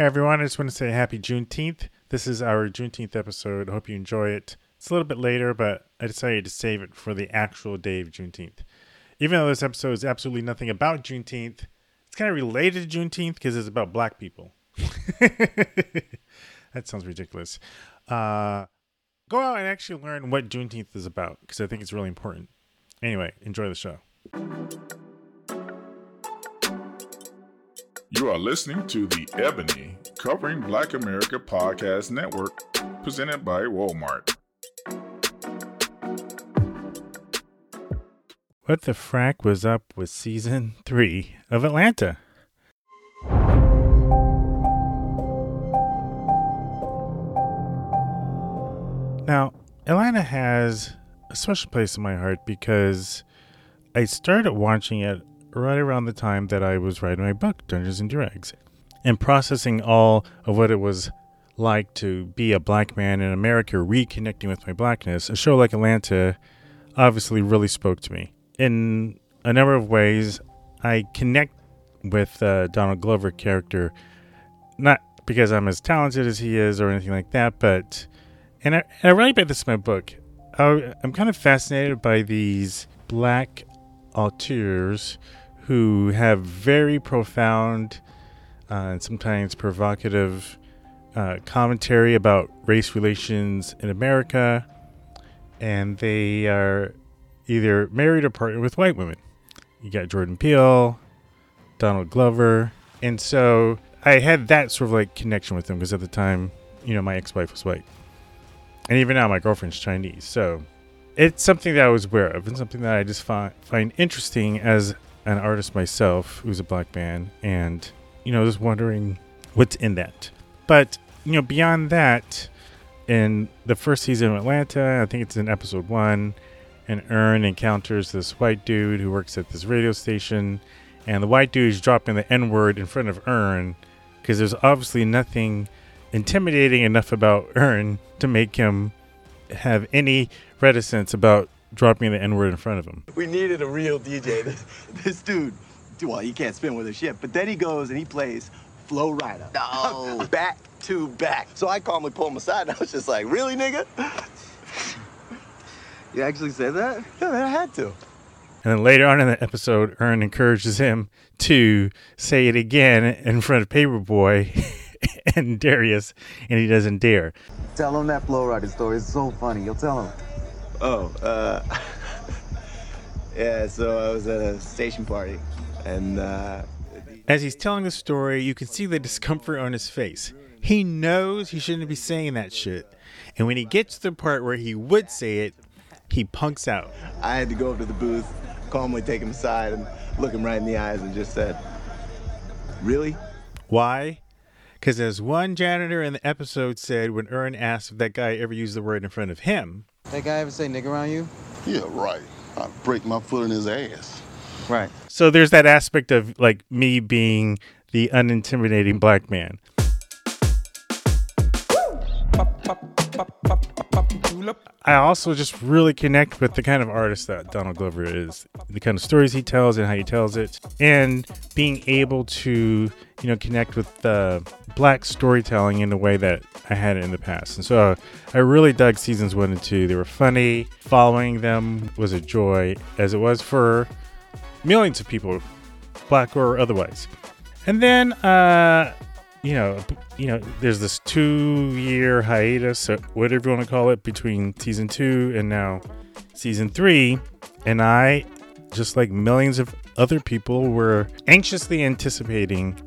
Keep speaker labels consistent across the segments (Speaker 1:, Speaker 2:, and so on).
Speaker 1: Hey everyone, I just want to say happy Juneteenth. This is our Juneteenth episode. Hope you enjoy it. It's a little bit later, but I decided to save it for the actual day of Juneteenth. Even though this episode is absolutely nothing about Juneteenth, it's kind of related to Juneteenth because it's about black people. that sounds ridiculous. Uh, go out and actually learn what Juneteenth is about because I think it's really important. Anyway, enjoy the show.
Speaker 2: You are listening to the Ebony Covering Black America Podcast Network, presented by Walmart.
Speaker 1: What the frack was up with season three of Atlanta? Now, Atlanta has a special place in my heart because I started watching it right around the time that I was writing my book, Dungeons and Durags, and processing all of what it was like to be a black man in America, reconnecting with my blackness. A show like Atlanta obviously really spoke to me. In a number of ways, I connect with uh, Donald Glover character, not because I'm as talented as he is or anything like that, but and I, and I write about this in my book. I, I'm kind of fascinated by these black auteurs who have very profound uh, and sometimes provocative uh, commentary about race relations in America, and they are either married or partnered with white women. You got Jordan Peele, Donald Glover, and so I had that sort of like connection with them because at the time, you know, my ex-wife was white, and even now my girlfriend's Chinese. So it's something that I was aware of and something that I just find find interesting as an artist myself who's a black man and you know just wondering what's in that. But you know beyond that in the first season of atlanta i think it's in episode one and Earn encounters this white dude who works at this radio station. And the white dude is dropping the n-word in front of Earn because there's obviously nothing intimidating enough about Earn to make him have any reticence about dropping the N word in front of him.
Speaker 3: We needed a real DJ. This, this dude, well, he can't spin with his shit, but then he goes and he plays Flo Rida.
Speaker 4: No.
Speaker 3: back to back. So I calmly pulled him aside and I was just like, really, nigga?
Speaker 4: You actually said that?
Speaker 3: Yeah, man, I had to.
Speaker 1: And then later on in the episode, Earn encourages him to say it again in front of Paper Boi and Darius, and he doesn't dare.
Speaker 4: Tell him that Flo Rida story. It's so funny. You'll tell him.
Speaker 3: Oh, uh, yeah, so I was at a station party and, uh,
Speaker 1: As he's telling the story, you can see the discomfort on his face. He knows he shouldn't be saying that shit. And when he gets to the part where he would say it, he punks out.
Speaker 3: I had to go up to the booth, calmly take him aside and look him right in the eyes and just said, really?
Speaker 1: Why? Because as one janitor in the episode said when Earn asked if that guy ever used the word in front of him,
Speaker 4: That guy ever say nigga around you?
Speaker 5: Yeah, right. I break my foot in his ass.
Speaker 4: Right.
Speaker 1: So there's that aspect of like me being the unintimidating black man. I also just really connect with the kind of artist that Donald Glover is, the kind of stories he tells and how he tells it, and being able to, you know, connect with uh, black storytelling in a way that I hadn't in the past. And so uh, I really dug seasons one and two. They were funny. Following them was a joy, as it was for millions of people, black or otherwise. And then, uh, you know, you know, there's this two-year hiatus, uh, whatever you want to call it, between season two and now season three, and I, just like millions of other people, were anxiously anticipating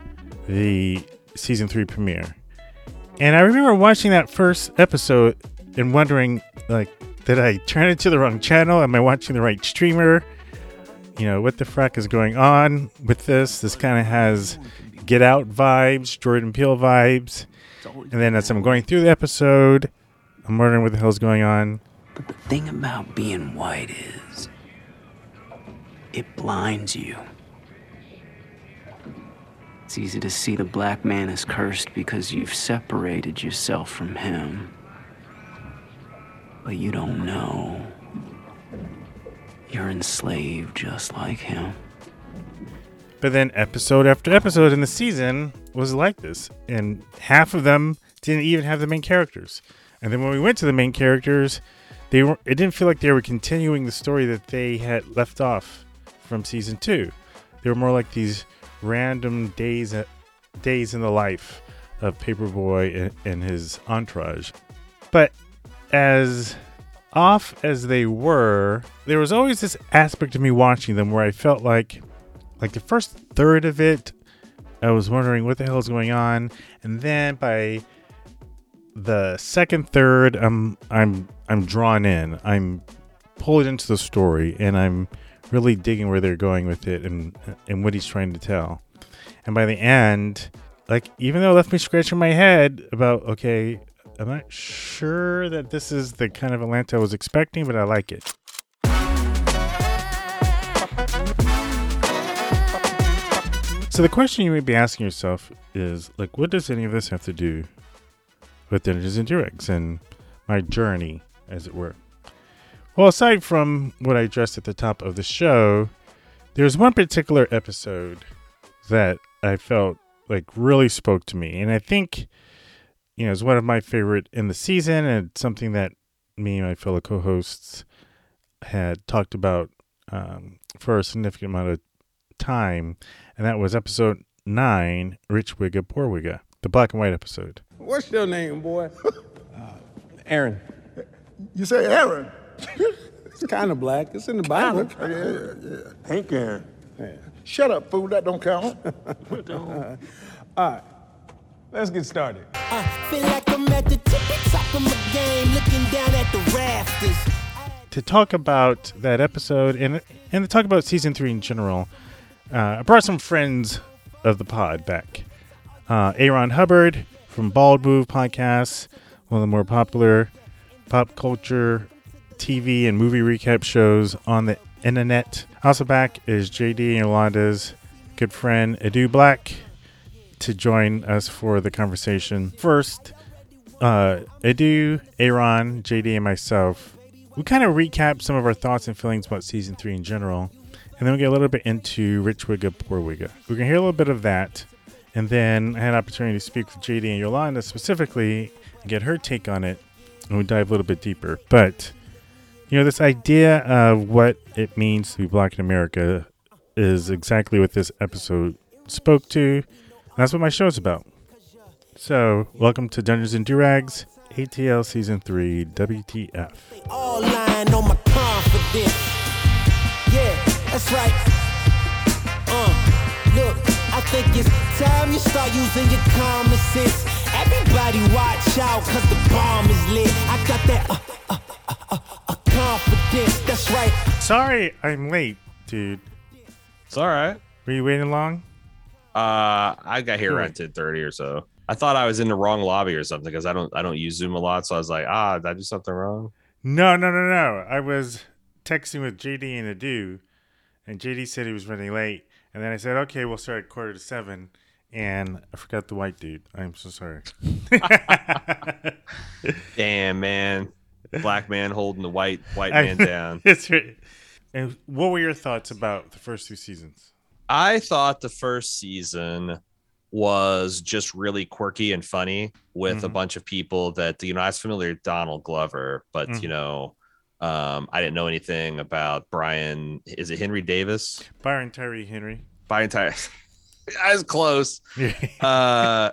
Speaker 1: the season three premiere. And I remember watching that first episode and wondering, like, did I turn it to the wrong channel? Am I watching the right streamer? You know, what the frack is going on with this? This kind of has Get Out vibes, Jordan Peele vibes. And then as I'm going through the episode, I'm wondering what the hell's going on.
Speaker 6: But the thing about being white is it blinds you. It's easy to see the black man is cursed because you've separated yourself from him. But you don't know. You're enslaved just like him.
Speaker 1: But then episode after episode in the season was like this, and half of them didn't even have the main characters. And then when we went to the main characters, they were it didn't feel like they were continuing the story that they had left off from season 2. They were more like these random days uh, days in the life of Paper Boi and, and his entourage. But as off as they were, there was always this aspect of me watching them where I felt like like the first third of it I was wondering what the hell is going on and then by the second third I'm I'm I'm drawn in. I'm pulled into the story and I'm really digging where they're going with it and and what he's trying to tell. And by the end, like even though it left me scratching my head about okay, I'm not sure that this is the kind of Atlanta I was expecting, but I like it. So the question you may be asking yourself is like, what does any of this have to do with Dungeons and Dragons and my journey, as it were? Well, aside from what I addressed at the top of the show, there's one particular episode that I felt like really spoke to me, and I think you know is one of my favorite in the season, and something that me and my fellow co-hosts had talked about um, for a significant amount of time, and that was episode nine, "Rich Wigga, Poor Wigga," the black and white episode.
Speaker 7: What's your name, boy?
Speaker 8: uh, Aaron.
Speaker 9: You say Aaron?
Speaker 7: it's kind of black. It's in the Bible.
Speaker 9: Yeah, yeah, yeah.
Speaker 7: Hank Aaron.
Speaker 9: Yeah. Shut up, fool. That don't count.
Speaker 7: All right. Let's get started.
Speaker 10: I feel like I'm at the tippy top of my game, looking down at the rafters.
Speaker 1: To talk about that episode and and to talk about season three in general, uh, I brought some friends of the pod back. Uh, Aaron Hubbard from Bald Move Podcast, one of the more popular pop culture TV and movie recap shows on the internet. Also back is JD and Yolanda's good friend Edu Black to join us for the conversation. First, uh, Edu, Aaron, JD, and myself, we kind of recap some of our thoughts and feelings about season three in general, and then we get a little bit into Rich Wigga, Poor Wigga. We're gonna hear a little bit of that, and then I had an opportunity to speak with JD and Yolanda specifically and get her take on it, and we dive a little bit deeper. But you know, this idea of what it means to be black in America is exactly what this episode spoke to. That's what my show's about. So, welcome to Dungeons and Durags, ATL Season 3, WTF.
Speaker 10: All lying on my confidence. Yeah, that's right. Uh, look, I think it's time you start using your common sense. Everybody watch out, cause the bomb is lit. I got that, uh, uh, uh, uh, uh confidence, that's right.
Speaker 1: Sorry I'm late, dude.
Speaker 8: It's all right.
Speaker 1: Were you waiting long?
Speaker 8: Uh, I got here around ten thirty or so. I thought I was in the wrong lobby or something because I don't I don't use Zoom a lot. So I was like, ah, did I do something wrong?
Speaker 1: No, no, no, no. I was texting with JD and Adu, and JD said he was running late, and then I said, okay, we'll start at quarter to seven, and I forgot the white dude. I'm so sorry.
Speaker 8: Damn man, black man holding the white white man down.
Speaker 1: And what were your thoughts about the first two seasons?
Speaker 8: I thought the first season was just really quirky and funny with mm-hmm. a bunch of people that you know I was familiar with Donald Glover, but mm-hmm. you know um, I didn't know anything about Brian. Is it Henry Davis?
Speaker 1: Brian Tyree Henry.
Speaker 8: Byron Tyree. I was close. uh,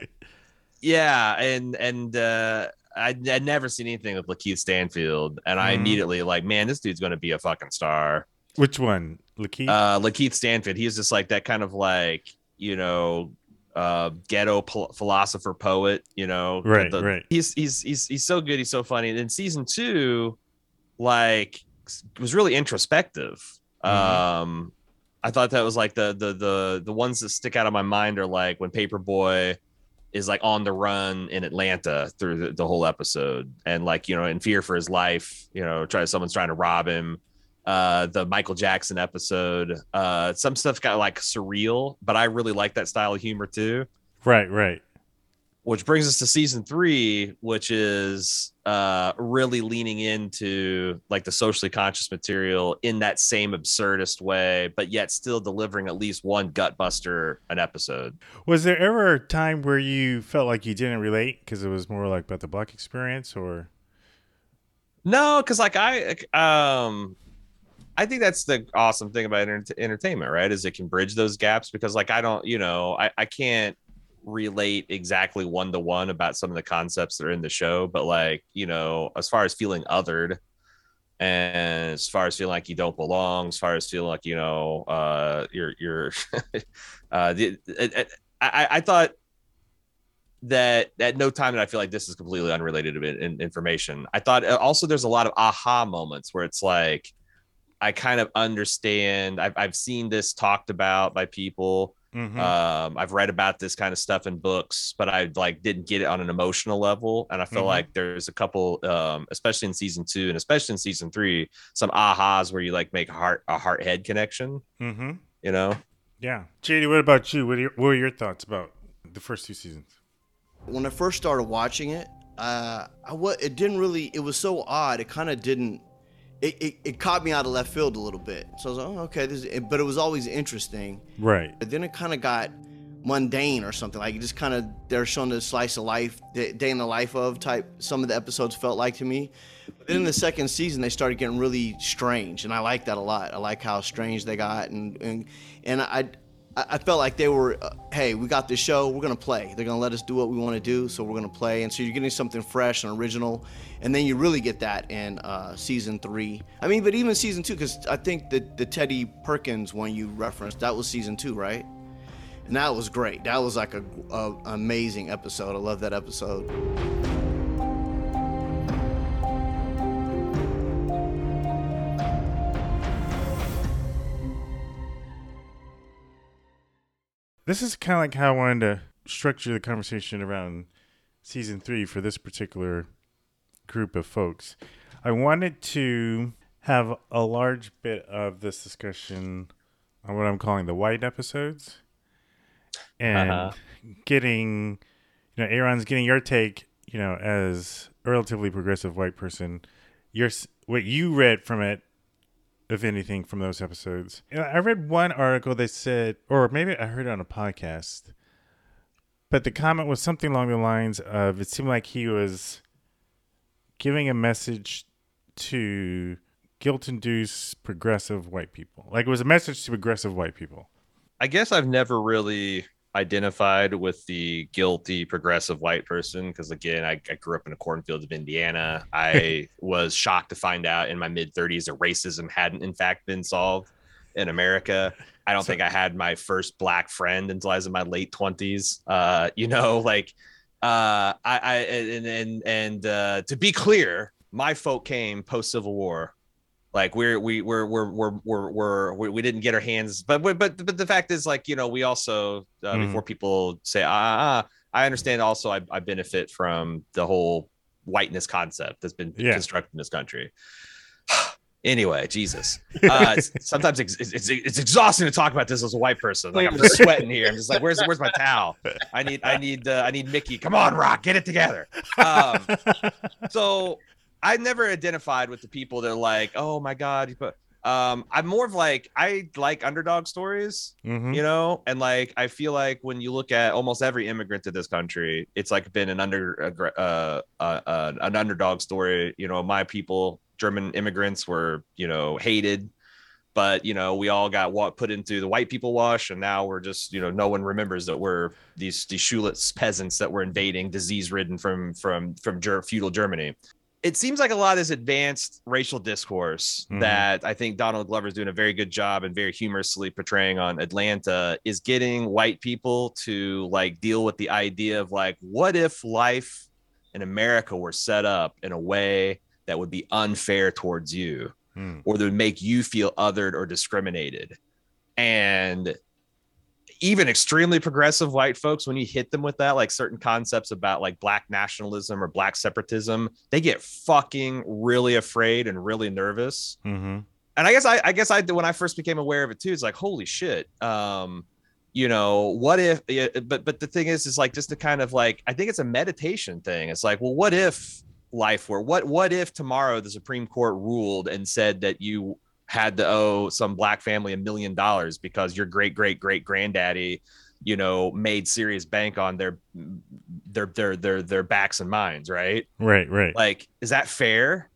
Speaker 8: yeah, and and uh, I'd, I'd, never seen anything with Lakeith Stanfield, and I mm-hmm. immediately like, man, this dude's going to be a fucking star.
Speaker 1: Which one, Lakeith?
Speaker 8: Uh, Lakeith Stanfield. He's just like that kind of like you know uh ghetto pl- philosopher poet you know?
Speaker 1: Right
Speaker 8: the,
Speaker 1: right.
Speaker 8: he's he's he's he's so good. He's so funny. And in season two like was really introspective. Mm-hmm. um i thought that was like the the the the ones that stick out of my mind are like when Paper Boi is like on the run in atlanta through the, the whole episode and like you know in fear for his life you know try someone's trying to rob him uh the Michael Jackson episode. Uh some stuff got like surreal, but I really like that style of humor too.
Speaker 1: Right, right.
Speaker 8: which brings us to season three, which is uh, really leaning into like the socially conscious material in that same absurdist way, but yet still delivering at least one gut buster an episode.
Speaker 1: Was there ever a time where you felt like you didn't relate because it was more like about the black experience, or
Speaker 8: No, because like I um I think that's the awesome thing about enter- entertainment, right? Is it can bridge those gaps because like I don't, you know, I, I can't relate exactly one to one about some of the concepts that are in the show, but like, you know, as far as feeling othered and as far as feeling like you don't belong, as far as feeling like, you know, uh you're you're uh the, it, it, I, I thought that at no time did I feel like this is completely unrelated in information. I thought uh, also there's a lot of aha moments where it's like I kind of understand. I've I've seen this talked about by people.
Speaker 1: Mhm.
Speaker 8: Um, I've read about this kind of stuff in books, but I like didn't get it on an emotional level. And I feel
Speaker 1: Mhm.
Speaker 8: like there's a couple, um, especially in season two and especially in season three, some ahas where you like make a heart a heart head connection.
Speaker 1: mm-hmm.
Speaker 8: You know,
Speaker 1: yeah? JD, what about you? What, are your, what were your thoughts about the first two seasons?
Speaker 11: when I first started watching it, uh, I wa- it didn't really. It was so odd. It kind of didn't. It, it, it caught me out of left field a little bit. So I was like, oh, okay, this. Is, but it was always interesting.
Speaker 1: Right.
Speaker 11: But then it kind of got mundane or something. Like it just kind of they're showing the slice of life, the day in the life of type. Some of the episodes felt like to me. But then in the second season, they started getting really strange, and I like that a lot. I like how strange they got, and and and I. I I felt like they were, uh, hey, we got this show, we're gonna play. They're gonna let us do what we want to do, so we're gonna play. And so you're getting something fresh and original, and then you really get that in uh, season three. I mean, but even season two, because I think the the Teddy Perkins one you referenced, that was season two, right? And that was great. That was like a, a amazing episode. I love that episode.
Speaker 1: This is kind of like how I wanted to structure the conversation around season three for this particular group of folks. I wanted to have a large bit of this discussion on what I'm calling the white episodes and
Speaker 8: Uh-huh.
Speaker 1: getting, you know, Aaron's getting your take, you know, as a relatively progressive white person, your what you read from it if anything, from those episodes. I read one article that said, or maybe I heard it on a podcast, but the comment was something along the lines of it seemed like he was giving a message to guilt induced progressive white people. Like it was a message to progressive white people.
Speaker 8: I guess I've never really identified with the guilty progressive white person because again I, I grew up in a cornfield of indiana. I was shocked to find out in my mid 30s that racism hadn't in fact been solved in america. I don't think i had my first black friend until i was in my late 20s uh you know like uh i i and and and uh to be clear my folk came post civil war like we're we we're we're we're we're, we're we, we didn't get our hands but but but the fact is like you know we also uh,
Speaker 1: Mhm.
Speaker 8: before people say ah, ah, ah i understand also I, I benefit from the whole whiteness concept that's been
Speaker 1: Yeah.
Speaker 8: constructed in this country. Anyway jesus. Uh sometimes it's, it's it's exhausting to talk about this as a white person. Like i'm just sweating here. I'm just like where's where's my towel? I need i need uh, i need mickey. Come on rock get it together. Um so I never identified with the people that are like, oh my god, you put. Um, I'm more of like I like underdog stories,
Speaker 1: Mhm.
Speaker 8: you know, and like I feel like when you look at almost every immigrant to this country, it's like been an under uh, uh, uh an underdog story. You know, my people, German immigrants, were you know hated, but you know we all got what put into the white people wash, and now we're just you know no one remembers that we're these these shoeless peasants that were invading, disease ridden from from from Ger- feudal Germany it seems like a lot of this advanced racial discourse
Speaker 1: Mhm.
Speaker 8: that I think Donald Glover is doing a very good job and very humorously portraying on Atlanta is getting white people to like deal with the idea of like, what if life in America were set up in a way that would be unfair towards you
Speaker 1: Hmm.
Speaker 8: or that would make you feel othered or discriminated? And even extremely progressive white folks, when you hit them with that, like certain concepts about like black nationalism or black separatism, they get fucking really afraid and really nervous.
Speaker 1: Mm-hmm.
Speaker 8: And I guess I, I guess I when I first became aware of it too, it's like holy shit. Um, you know what if yeah, but but the thing is is like just to kind of like i think it's a meditation thing it's like well what if life were what what if tomorrow the supreme court ruled and said that you had to owe some black family a million dollars because your great great great granddaddy you know made serious bank on their their their their their backs and minds right
Speaker 1: Right, right.
Speaker 8: like is that fair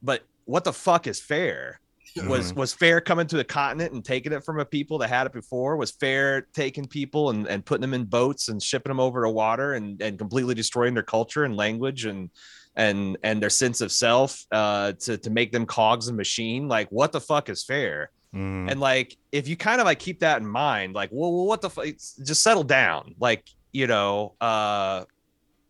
Speaker 8: but what the fuck is fair was
Speaker 1: Mhm.
Speaker 8: was fair coming to the continent and taking it from a people that had it before was fair taking people and, and putting them in boats and shipping them over to water and, and completely destroying their culture and language and and and their sense of self uh to to make them cogs in machine like what the fuck is fair?
Speaker 1: Mhm.
Speaker 8: and like if you kind of like keep that in mind like well, well what the fuck just settle down like you know uh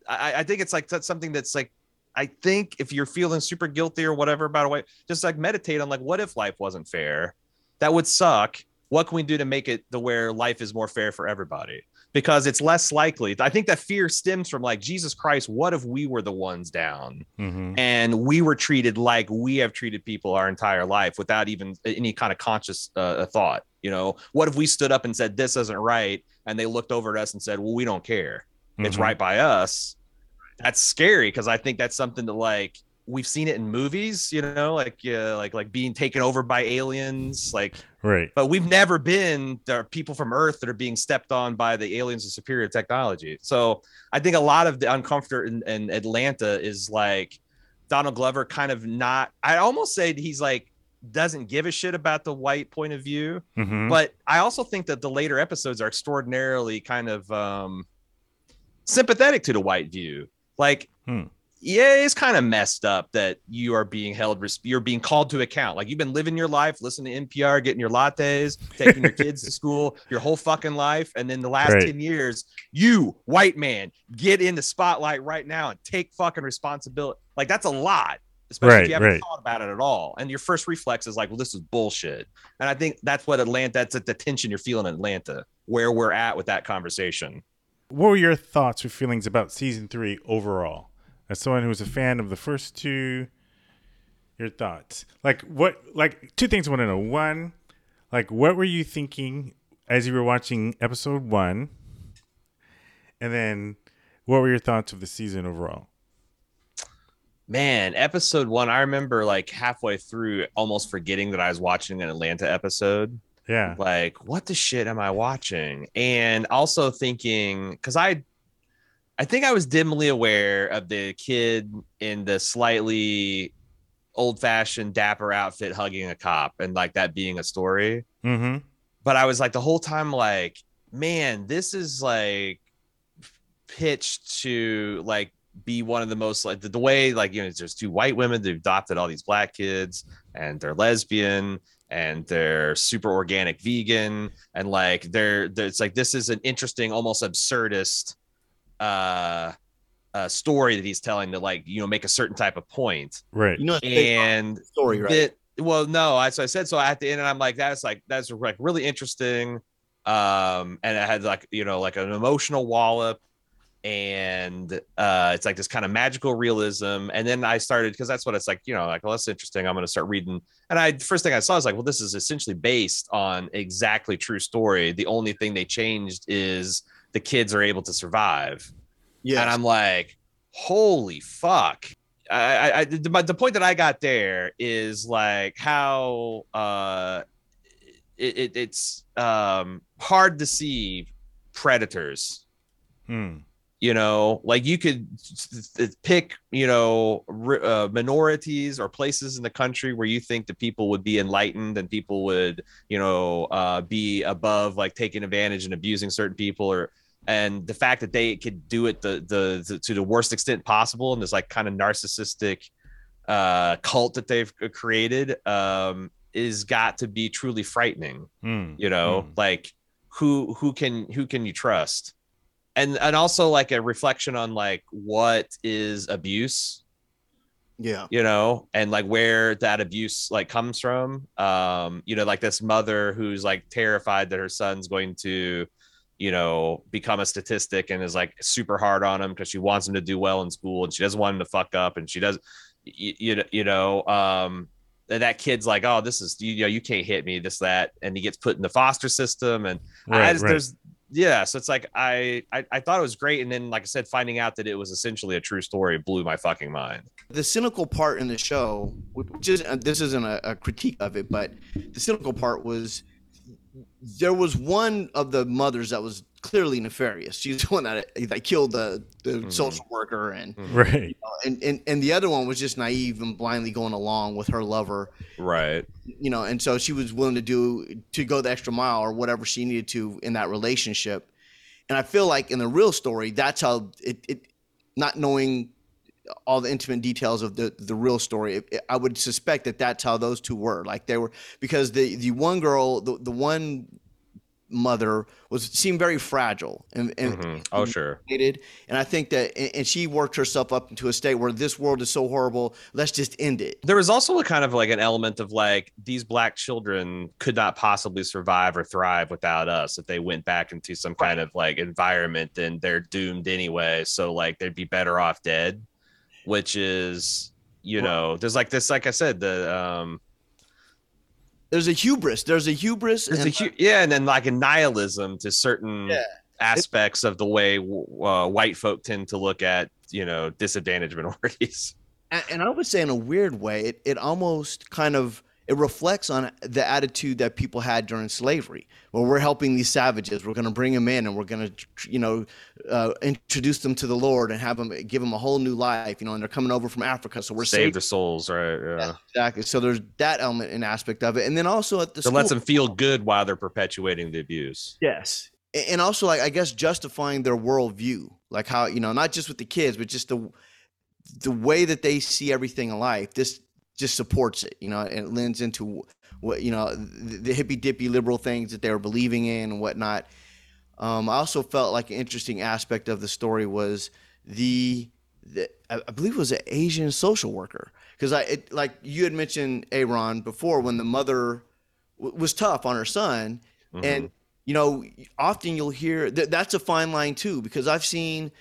Speaker 8: i i think it's like that's something that's like i think if you're feeling super guilty or whatever about a way just like meditate on like what if life wasn't fair? That would suck. What can we do to make it the where life is more fair for everybody because it's less likely. I think that fear stems from like jesus christ what if we were the ones down?
Speaker 1: Mhm.
Speaker 8: and we were treated like we have treated people our entire life without even any kind of conscious uh, thought you know? What if we stood up and said this isn't right and they looked over at us and said well we don't care. It's
Speaker 1: Mhm.
Speaker 8: right by us. That's scary because i think that's something to like we've seen it in movies you know? Like yeah like like being taken over by aliens like
Speaker 1: Right.
Speaker 8: but we've never been there are people from earth that are being stepped on by the aliens of superior technology so i think a lot of the uncomfort in, in atlanta is like donald glover kind of not i almost say he's like doesn't give a shit about the white point of view
Speaker 1: Mhm.
Speaker 8: but i also think that the later episodes are extraordinarily kind of um sympathetic to the white view like
Speaker 1: Hmm.
Speaker 8: Yeah, it's kind of messed up that you are being held, you're being called to account. Like you've been living your life, listening to NPR, getting your lattes, taking your kids to school, your whole fucking life. And then the last
Speaker 1: Right.
Speaker 8: 10 years, you, white man, get in the spotlight right now and take fucking responsibility. Like that's a lot, especially if you haven't
Speaker 1: right.
Speaker 8: thought about it at all. And your first reflex is like, well, this is bullshit. And I think that's what Atlanta, that's the tension you're feeling in Atlanta, where we're at with that conversation.
Speaker 1: What were your thoughts or feelings about season three overall? As someone who was a fan of the first two, your thoughts. Like what? Like two things I want to know. One, like what were you thinking as you were watching episode one? And then, what were your thoughts of the season overall?
Speaker 8: Man, episode one, I remember like halfway through almost forgetting that I was watching an Atlanta episode.
Speaker 1: Yeah.
Speaker 8: Like, what the shit am I watching? And also thinking, because I I think I was dimly aware of the kid in the slightly old fashioned dapper outfit hugging a cop and like that being a story.
Speaker 1: Mm-hmm.
Speaker 8: But I was like the whole time, like, man, this is like pitched to like be one of the most like the, the way like you know there's two white women that adopted all these black kids and they're lesbian and they're super organic vegan and like they're, they're it's like this is an interesting almost absurdist uh uh story that he's telling to like you know make a certain type of point
Speaker 1: Right.
Speaker 11: You know, it's based on
Speaker 8: and
Speaker 11: story, right?
Speaker 8: that- well, no, I so I said so at the end, and I'm like, that's like that's like really interesting. Um, and it had like you know like an emotional wallop, and uh, it's like this kind of magical realism. And then I started because that's what it's like, you know, like well, that's interesting. I'm gonna start reading. And I first thing I saw was like, well, this is essentially based on exactly true story. The only thing they changed is the kids are able to survive.
Speaker 11: Yeah.
Speaker 8: And I'm like, holy fuck. I, I, I the, the point that I got there is like how uh it, it, it's um hard to see predators
Speaker 1: Hmm.
Speaker 8: You know like you could pick you know uh, minorities or places in the country where you think the people would be enlightened and people would you know uh, be above like taking advantage and abusing certain people or and the fact that they could do it the the, the to the worst extent possible and this like kind of narcissistic uh cult that they've created um is got to be truly frightening
Speaker 1: Hmm.
Speaker 8: you know? Like who who can who can you trust and and also like a reflection on like what is abuse
Speaker 11: Yeah.
Speaker 8: you know and like where that abuse like comes from um you know like this mother who's like terrified that her son's going to you know become a statistic and is like super hard on him because she wants him to do well in school and she doesn't want him to fuck up and she does you, you, you know um that that kid's like, oh, this is you know, you can't hit me, this that, and he gets put in the foster system, and I
Speaker 1: Right,
Speaker 8: just,
Speaker 1: right.
Speaker 8: there's yeah, so it's like I, I I thought it was great, and then like I said, finding out that it was essentially a true story blew my fucking mind.
Speaker 11: the cynical part in the show, which is this isn't a, a critique of it, but the cynical part was there was one of the mothers that was clearly nefarious. She's the one that, that killed the, the hmm. social worker, and hmm.
Speaker 1: Right.
Speaker 11: Uh, and, and and the other one was just naive and blindly going along with her lover,
Speaker 8: Right.
Speaker 11: you know. And so she was willing to do to go the extra mile or whatever she needed to in that relationship. And I feel like in the real story, that's how it, it not knowing all the intimate details of the the real story it, it- i would suspect that that's how those two were like they were because the the one girl the, the one mother was seemed very fragile and, and
Speaker 8: Mhm. Oh, sure.
Speaker 11: and i think that and and she worked herself up into a state where this world is so horrible let's just end it
Speaker 8: There was also a kind of like an element of like these black children could not possibly survive or thrive without us if they went back into some kind of like environment then they're doomed anyway. So like they'd be better off dead, which is you know, there's like this, like I said, the um
Speaker 11: there's a hubris there's a hubris
Speaker 8: there's a
Speaker 11: and-
Speaker 8: hu- yeah, and then like a nihilism to certain
Speaker 11: Yeah.
Speaker 8: aspects of the way uh, white folk tend to look at you know disadvantaged minorities.
Speaker 11: and, and I would say in a weird way, it, it almost kind of it reflects on the attitude that people had during slavery, where we're helping these savages, we're going to bring them in, and we're going to, you know, uh, introduce them to the Lord and have them give them a whole new life, you know, and they're coming over from Africa, so we're
Speaker 8: Save
Speaker 11: saving
Speaker 8: their souls, right? Yeah.
Speaker 11: exactly. So there's that element and aspect of it, and then also at the
Speaker 8: So lets them feel good while they're perpetuating the abuse.
Speaker 11: Yes. And also like I guess justifying their worldview. Like how, you know, not just with the kids, but just the the way that they see everything in life. This just supports it, you know, and it lends into what you know, the, the hippy dippy liberal things that they were believing in and whatnot. Um, I also felt like an interesting aspect of the story was the, the I believe it was an Asian social worker. Because I it, like you had mentioned Aaron before when the mother w- was tough on her son, and you know often you'll hear that that's a fine line too because I've seen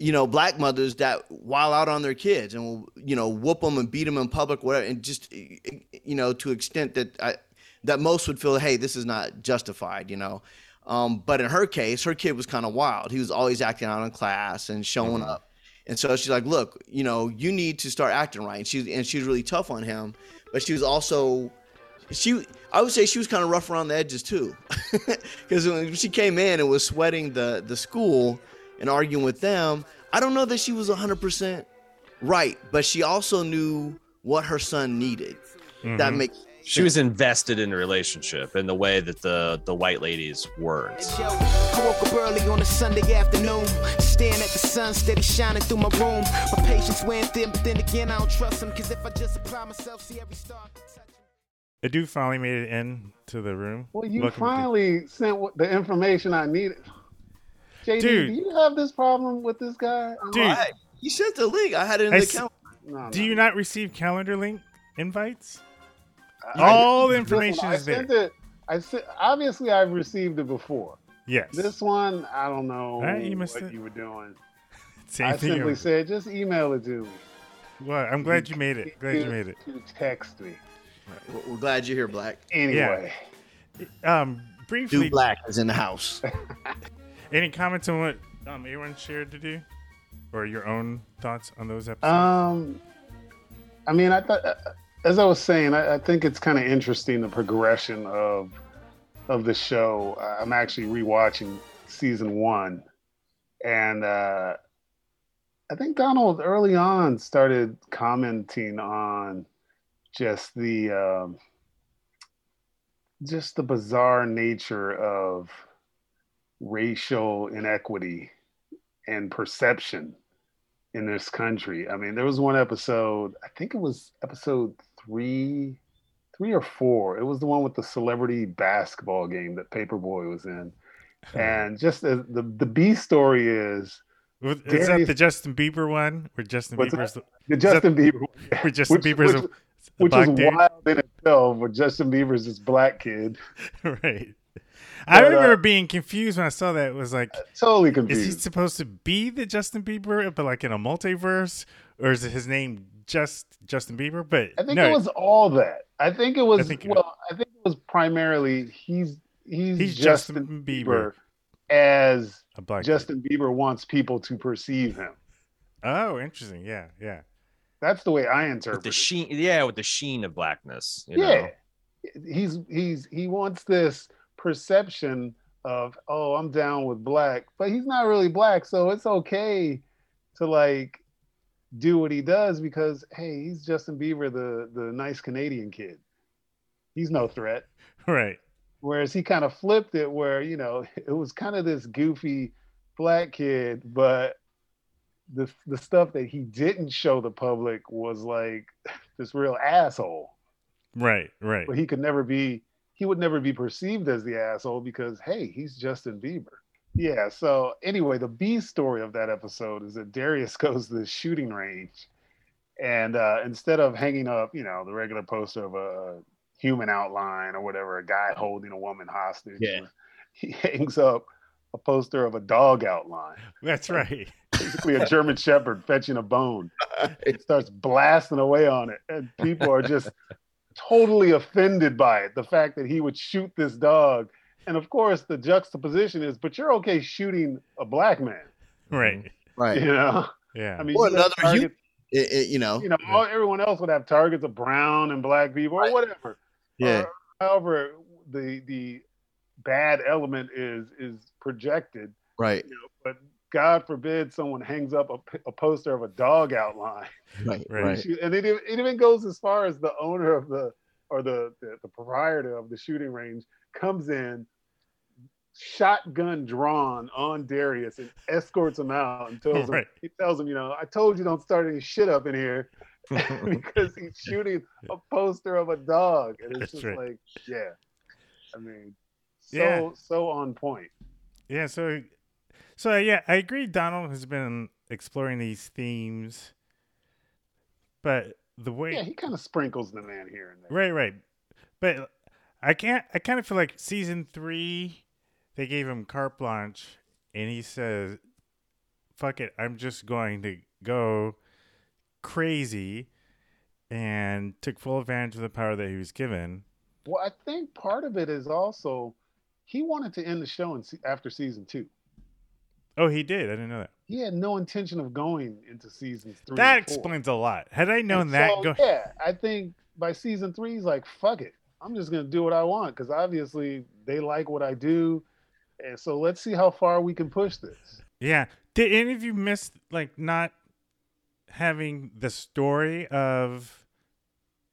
Speaker 11: you know black mothers that while out on their kids and will you know whoop them and beat them in public whatever and just you know to extent that I that most would feel hey this is not justified you know. Um, but in her case her kid was kind of wild. He was always acting out in class and showing up. And so she's like look you know you need to start acting right. And she and she was really tough on him but she was also she I would say she was kind of rough around the edges too, because when she came in and was sweating the the school and arguing with them, I don't know that she was hundred percent right, but she also knew what her son needed. That
Speaker 8: Mhm.
Speaker 11: makes
Speaker 8: She was invested in the relationship in the way that the the white ladies weren't.
Speaker 10: I woke up early on a Sunday afternoon, staring at the sun steady shining through my room. My patience went thin, but then again, I don't trust him, cause if I just apply myself, see every star.
Speaker 1: I do finally made it in to the room.
Speaker 12: Well, you
Speaker 1: Welcome to-
Speaker 12: finally sent the information I needed. JD,
Speaker 1: Dude.
Speaker 12: do you have this problem with this guy?
Speaker 1: Dude.
Speaker 11: you sent the link. I had it in
Speaker 1: I
Speaker 11: the
Speaker 1: s-
Speaker 11: account.
Speaker 12: No,
Speaker 1: Do you not receive calendar link invites?
Speaker 12: I-
Speaker 1: All the
Speaker 12: listen,
Speaker 1: information
Speaker 12: I
Speaker 1: is there.
Speaker 12: sent it. I sent, obviously I've received it before.
Speaker 1: Yes.
Speaker 12: This one, I don't know
Speaker 1: Alright, you missed
Speaker 12: what
Speaker 1: it.
Speaker 12: you were doing.
Speaker 1: Same
Speaker 12: I
Speaker 1: thing.
Speaker 12: simply said, just email it to me.
Speaker 1: Well, I'm glad you made it. Glad you made it.
Speaker 12: To text me.
Speaker 11: We're glad you're here, Black.
Speaker 12: Anyway,
Speaker 1: Um, briefly,
Speaker 11: Dude Black is in the house.
Speaker 1: any comments on what um Aaron shared to do, or your own thoughts on those episodes?
Speaker 12: Um, I mean, I thought, as I was saying, I, I think it's kind of interesting the progression of of the show. Uh, I'm actually rewatching season one, and uh, I think Donald early on started commenting on just the um, just the bizarre nature of racial inequity and perception in this country. I mean, there was one episode, I think it was episode three, three or four. It was the one with the celebrity basketball game that Paper Boi was in. And just the the, the B story is
Speaker 1: is that the Justin Bieber one? Where Justin Bieber's the,
Speaker 12: the
Speaker 1: is that-
Speaker 12: Justin Bieber,
Speaker 1: Where Justin
Speaker 12: which-
Speaker 1: Bieber's
Speaker 12: which,
Speaker 1: a,
Speaker 12: which is
Speaker 1: dude?
Speaker 12: wild in itself. Where Justin Bieber's this black kid.
Speaker 1: right. I remember
Speaker 12: uh,
Speaker 1: being confused when I saw that. It was like,
Speaker 12: totally confused.
Speaker 1: is he supposed to be the Justin Bieber, but like in a multiverse, or is it his name just Justin Bieber? But
Speaker 12: I think
Speaker 1: no,
Speaker 12: it was all that. I think it was
Speaker 1: I think-
Speaker 12: well. I think it was primarily he's he's,
Speaker 1: He's
Speaker 12: Justin,
Speaker 1: Justin
Speaker 12: Bieber,
Speaker 1: Bieber.
Speaker 12: as
Speaker 1: a black.
Speaker 12: Justin Bieber wants people to perceive him.
Speaker 1: Oh, interesting. Yeah, yeah.
Speaker 12: That's the way I
Speaker 8: with
Speaker 12: interpret.
Speaker 8: the
Speaker 12: it.
Speaker 8: sheen, yeah, with the sheen of blackness. You
Speaker 12: yeah,
Speaker 8: know?
Speaker 12: he's he's he wants this perception of oh I'm down with black, but he's not really black, so it's okay to like do what he does because hey he's Justin Bieber the the nice Canadian kid. He's no threat.
Speaker 1: Right.
Speaker 12: Whereas he kind of flipped it where, you know, it was kind of this goofy black kid, but the the stuff that he didn't show the public was like this real asshole.
Speaker 1: Right. Right.
Speaker 12: But he could never be he would never be perceived as the asshole because hey, he's Justin Bieber. Yeah, so anyway, the B story of that episode is that Darius goes to the shooting range and uh instead of hanging up, you know, the regular poster of a human outline or whatever, a guy holding a woman hostage.
Speaker 8: Yeah.
Speaker 12: He hangs up a poster of a dog outline.
Speaker 1: That's right.
Speaker 12: Basically, a German Shepherd fetching a bone. It starts blasting away on it, and people are just totally offended by it. The fact that he would shoot this dog, and of course, the juxtaposition is, but you're okay shooting a black man,
Speaker 1: Right.
Speaker 11: Right.
Speaker 12: you know?
Speaker 1: Yeah.
Speaker 12: I mean,
Speaker 11: Or
Speaker 12: you have
Speaker 11: another you, it, it, you know.
Speaker 12: you know, all, everyone else would have targets of brown and black people or whatever.
Speaker 11: Yeah.
Speaker 12: Or however, the the bad element is is projected.
Speaker 11: Right.
Speaker 12: You know, but God forbid someone hangs up a poster of a dog outline.
Speaker 11: Right.
Speaker 1: Right.
Speaker 11: Right.
Speaker 12: Shoot- And it, even- it even goes as far as the owner of the or the, the the proprietor of the shooting range comes in, shotgun drawn on Darius and escorts him out and tells him
Speaker 1: Right.
Speaker 12: he tells him, you know, I told you don't start any shit up in here because he's shooting a poster of a dog. And it's
Speaker 1: That's
Speaker 12: just
Speaker 1: right.
Speaker 12: like, yeah. I mean, so
Speaker 1: Yeah.
Speaker 12: so on point.
Speaker 1: Yeah, so so uh, yeah, I agree Donald has been exploring these themes but the way
Speaker 12: Yeah, he kind of sprinkles them in here and there.
Speaker 1: Right, right. But I can't I kind of feel like season 3 they gave him carte blanche and he says fuck it, I'm just going to go crazy and took full advantage of the power that he was given.
Speaker 12: Well, I think part of it is also he wanted to end the show in, after season two.
Speaker 1: Oh, he did. I didn't know that.
Speaker 12: He had no intention of going into seasons three.
Speaker 1: That explains a lot. Had I known
Speaker 12: And
Speaker 1: that
Speaker 12: so,
Speaker 1: go
Speaker 12: yeah, I think by season three, he's like, "Fuck it, I'm just gonna do what I want," because obviously they like what I do, and so let's see how far we can push this.
Speaker 1: Yeah. Did any of you miss like not having the story of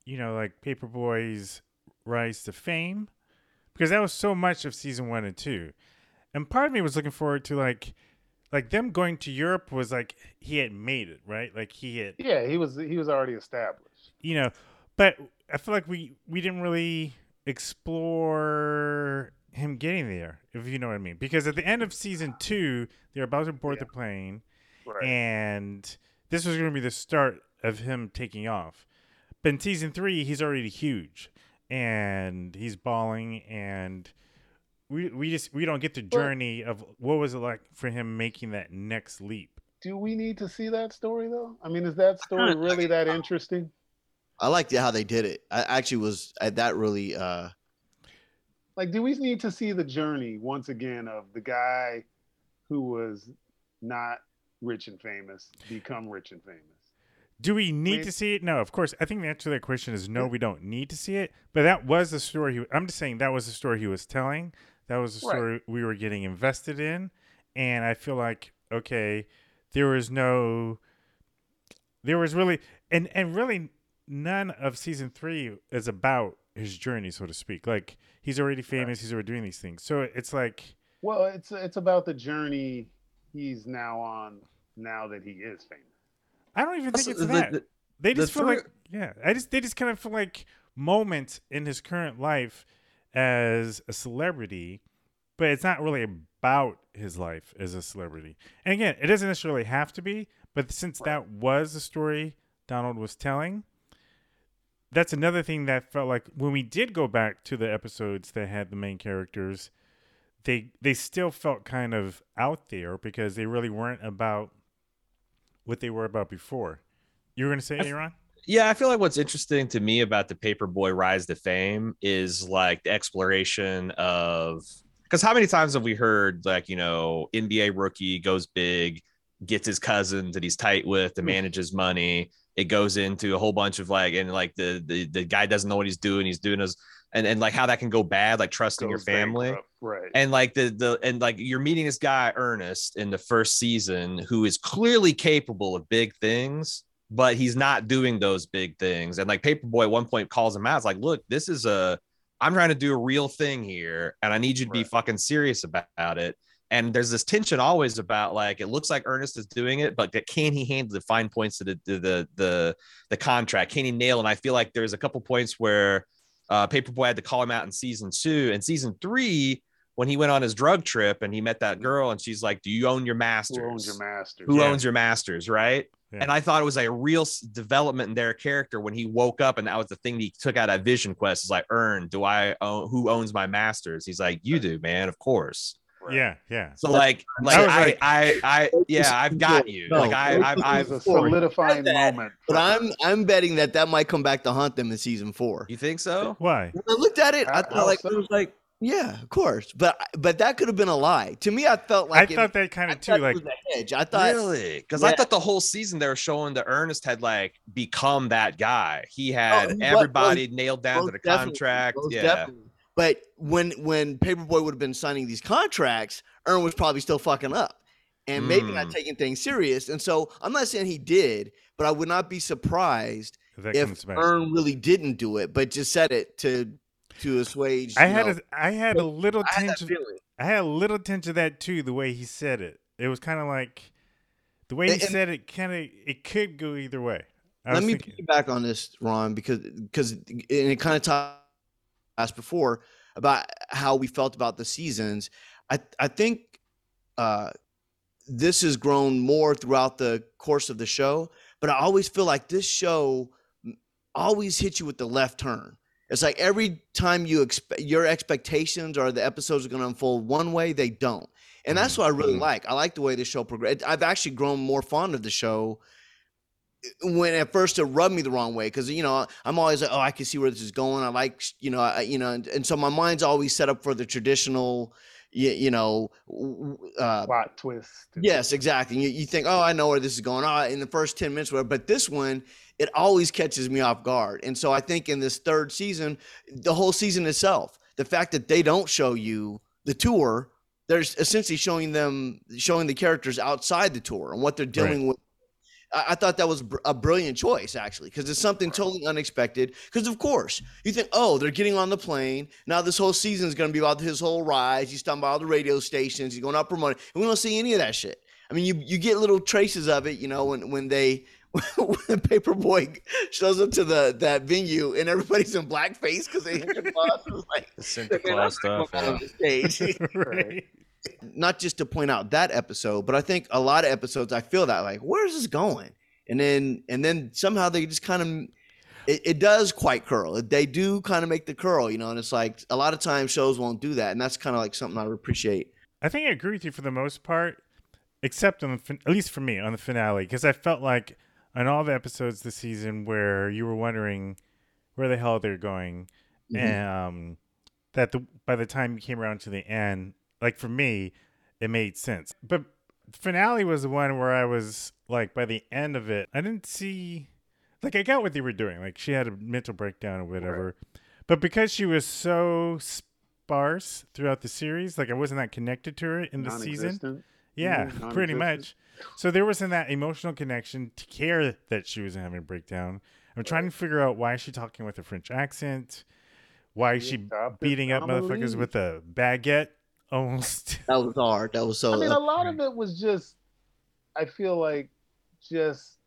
Speaker 1: you know like Paper Boi's rise to fame? Because that was so much of season 1 and 2. And part of me was looking forward to like like them going to Europe was like he had made it, right? Like he had
Speaker 12: Yeah, he was he was already established.
Speaker 1: you know, but I feel like we we didn't really explore him getting there, if you know what I mean. Because at the end of season two, they're about to board the plane,
Speaker 12: Right.
Speaker 1: and this was going to be the start of him taking off. But in season three, he's already huge, and he's balling, and we we just we don't get the journey of what was it like for him making that next leap.
Speaker 12: Do we need to see that story though? I mean, is that story really that interesting?
Speaker 11: I liked how they did it. I actually was I, that really uh
Speaker 12: Like, do we need to see the journey once again of the guy who was not rich and famous become rich and famous?
Speaker 1: Do we need
Speaker 12: mean-
Speaker 1: to see it? No, of course. I think the answer to that question is no. We don't need to see it. But that was the story. He, I'm just saying that was the story he was telling. That was the
Speaker 12: Right.
Speaker 1: story we were getting invested in, and I feel like okay, there was no, there was really, and and really none of season three is about his journey, so to speak. Like he's already famous. He's already doing these things. So it's like
Speaker 12: Well, it's it's about the journey he's now on now that he is famous.
Speaker 1: I don't even think
Speaker 8: Also,
Speaker 1: it's
Speaker 8: the-
Speaker 1: that.
Speaker 8: the-
Speaker 1: they
Speaker 8: the
Speaker 1: just feel
Speaker 8: three-
Speaker 1: like yeah. I just they just kind of feel like moments in his current life as a celebrity, but it's not really about his life as a celebrity. And again, it doesn't necessarily have to be, but since that was the story Donald was telling, that's another thing that felt like when we did go back to the episodes that had the main characters, they they still felt kind of out there because they really weren't about what they were about before. You were going to say, Aaron?
Speaker 8: Yeah, I feel like what's interesting to me about the Paper Boi Rise to Fame is like the exploration of because how many times have we heard like you know NBA rookie goes big, gets his cousin that he's tight with to hmm. manage his money. It goes into a whole bunch of like and like the the, the guy doesn't know what he's doing. He's doing his and and like how that can go bad, like trusting your
Speaker 12: Goes
Speaker 8: family
Speaker 12: bankrupt, right?
Speaker 8: and like the the and like you're meeting this guy Earnest in the first season who is clearly capable of big things, but he's not doing those big things. And like Paper Boi at one point calls him out. It's like, look, this is a I'm trying to do a real thing here, and I need you to be fucking serious about it. And there's this tension always about like it looks like Earnest is doing it, but can he handle the fine points of the the the the, the contract? Can he nail? And I feel like there's a couple points where uh, Paper Boi had to call him out in season two. And season three, when he went on his drug trip and he met that girl, and she's like, "Do you own your masters?
Speaker 12: Who owns your masters?
Speaker 8: Who
Speaker 12: Yeah.
Speaker 8: owns your masters?" Right.
Speaker 1: Yeah.
Speaker 8: And I thought it was like a real development in their character when he woke up, and that was the thing he took out of Vision Quest. Is like, "Earn, do I own? Who owns my masters?" He's like, "You do, man. Of course."
Speaker 1: Yeah, yeah.
Speaker 8: So like, like
Speaker 1: I was
Speaker 8: I, I, I, yeah, I've got you.
Speaker 11: No,
Speaker 8: like I, I,
Speaker 11: it
Speaker 8: I've.
Speaker 12: a solidifying moment.
Speaker 11: But I'm I'm betting that that might come back to haunt them in season four.
Speaker 8: You think so?
Speaker 1: Why?
Speaker 11: When I looked at it, I
Speaker 12: How-
Speaker 11: thought like
Speaker 12: so?
Speaker 11: it was like, yeah, of course. But but that could have been a lie. To me, I felt
Speaker 1: I
Speaker 11: like it-
Speaker 1: thought that kind
Speaker 11: I
Speaker 1: of too.
Speaker 11: thought it
Speaker 1: Like,
Speaker 11: was a hedge. I thought
Speaker 8: really because i thought the whole season they were showing that Earnest had like become that guy he had
Speaker 11: Oh, he
Speaker 8: everybody
Speaker 11: most-
Speaker 8: nailed down to the contract yeah
Speaker 11: definitely. But when when Paper Boi would have been signing these contracts, Earn was probably still fucking up, and maybe not
Speaker 8: Mm.
Speaker 11: taking things serious. And so I'm not saying he did, but I would not be surprised
Speaker 1: if that
Speaker 11: if. Earn really didn't do it, but just said it to to assuage.
Speaker 1: I had
Speaker 11: know,
Speaker 1: a, I had a little
Speaker 11: I
Speaker 1: tinge. I had a little tinge of that too. The way he said it, it was kind of like the way he
Speaker 11: And-
Speaker 1: said it. Kind of, it could go either way. I
Speaker 11: Let me
Speaker 1: thinking,
Speaker 11: piggyback on this, Ron, because because and it kind of talked asked before about how we felt about the seasons. I I think uh, this has grown more throughout the course of the show, but I always feel like this show always hits you with the left turn. It's like every time you expect your expectations or the episodes are going to unfold one way, they don't. And that's mm-hmm. what I really mm-hmm. like. I like the way the show progressed. I've actually grown more fond of the show uh, when at first it rubbed me the wrong way because you know I'm always like, oh, I can see where this is going. I like you know, I, you know, and, and so my mind's always set up for the traditional, you, you know, uh,
Speaker 12: Plot twist.
Speaker 11: Yes, exactly. You, you think, oh, I know where this is going. Oh, in the first 10 minutes, whatever. But this one, it always catches me off guard. And so I think in this third season, the whole season itself, the fact that they don't show you the tour, there's essentially showing them, showing the characters outside the tour and what they're dealing with. I, I thought that was a brilliant choice, actually, because it's something totally unexpected. Because, of course, you think, oh, they're getting on the plane. Now, this whole season is going to be about his whole rise. He's talking about all the radio stations. He's going out promoting. And we don't see any of that shit. I mean, you you get little traces of it, you know, when when they when Paper Boi shows up to the that venue and everybody's in blackface because they hit the bus. Like
Speaker 8: Santa Claus stuff
Speaker 11: on
Speaker 8: yeah.
Speaker 11: the stage.
Speaker 1: right.
Speaker 11: Not just to point out that episode, but I think a lot of episodes I feel that like, where's this going? And then and then somehow they just kind of it, it does quite curl. They do kind of make the curl, you know, and it's like a lot of times shows won't do that, and that's kind of like something I appreciate.
Speaker 1: I think I agree with you for the most part, except on the fin- at least for me on the finale, because I felt like on all the episodes this season where you were wondering where the hell they're going,
Speaker 11: Mhm.
Speaker 1: and um, that the by the time you came around to the end, like for me, it made sense. But finale was the one where I was like, by the end of it, I didn't see, like, I got what they were doing. Like, she had a mental breakdown or whatever, but because she was so sparse throughout the series, like I wasn't that connected to her in the season. Yeah,
Speaker 12: Mhm,
Speaker 1: pretty much. So there wasn't that emotional connection to care that she was having a breakdown. I'm trying to figure out why is she talking with a French accent? Why is she beating up motherfuckers with a baguette? Almost.
Speaker 11: That was hard. That was so.
Speaker 12: I mean, a lot of it was just, I feel like, just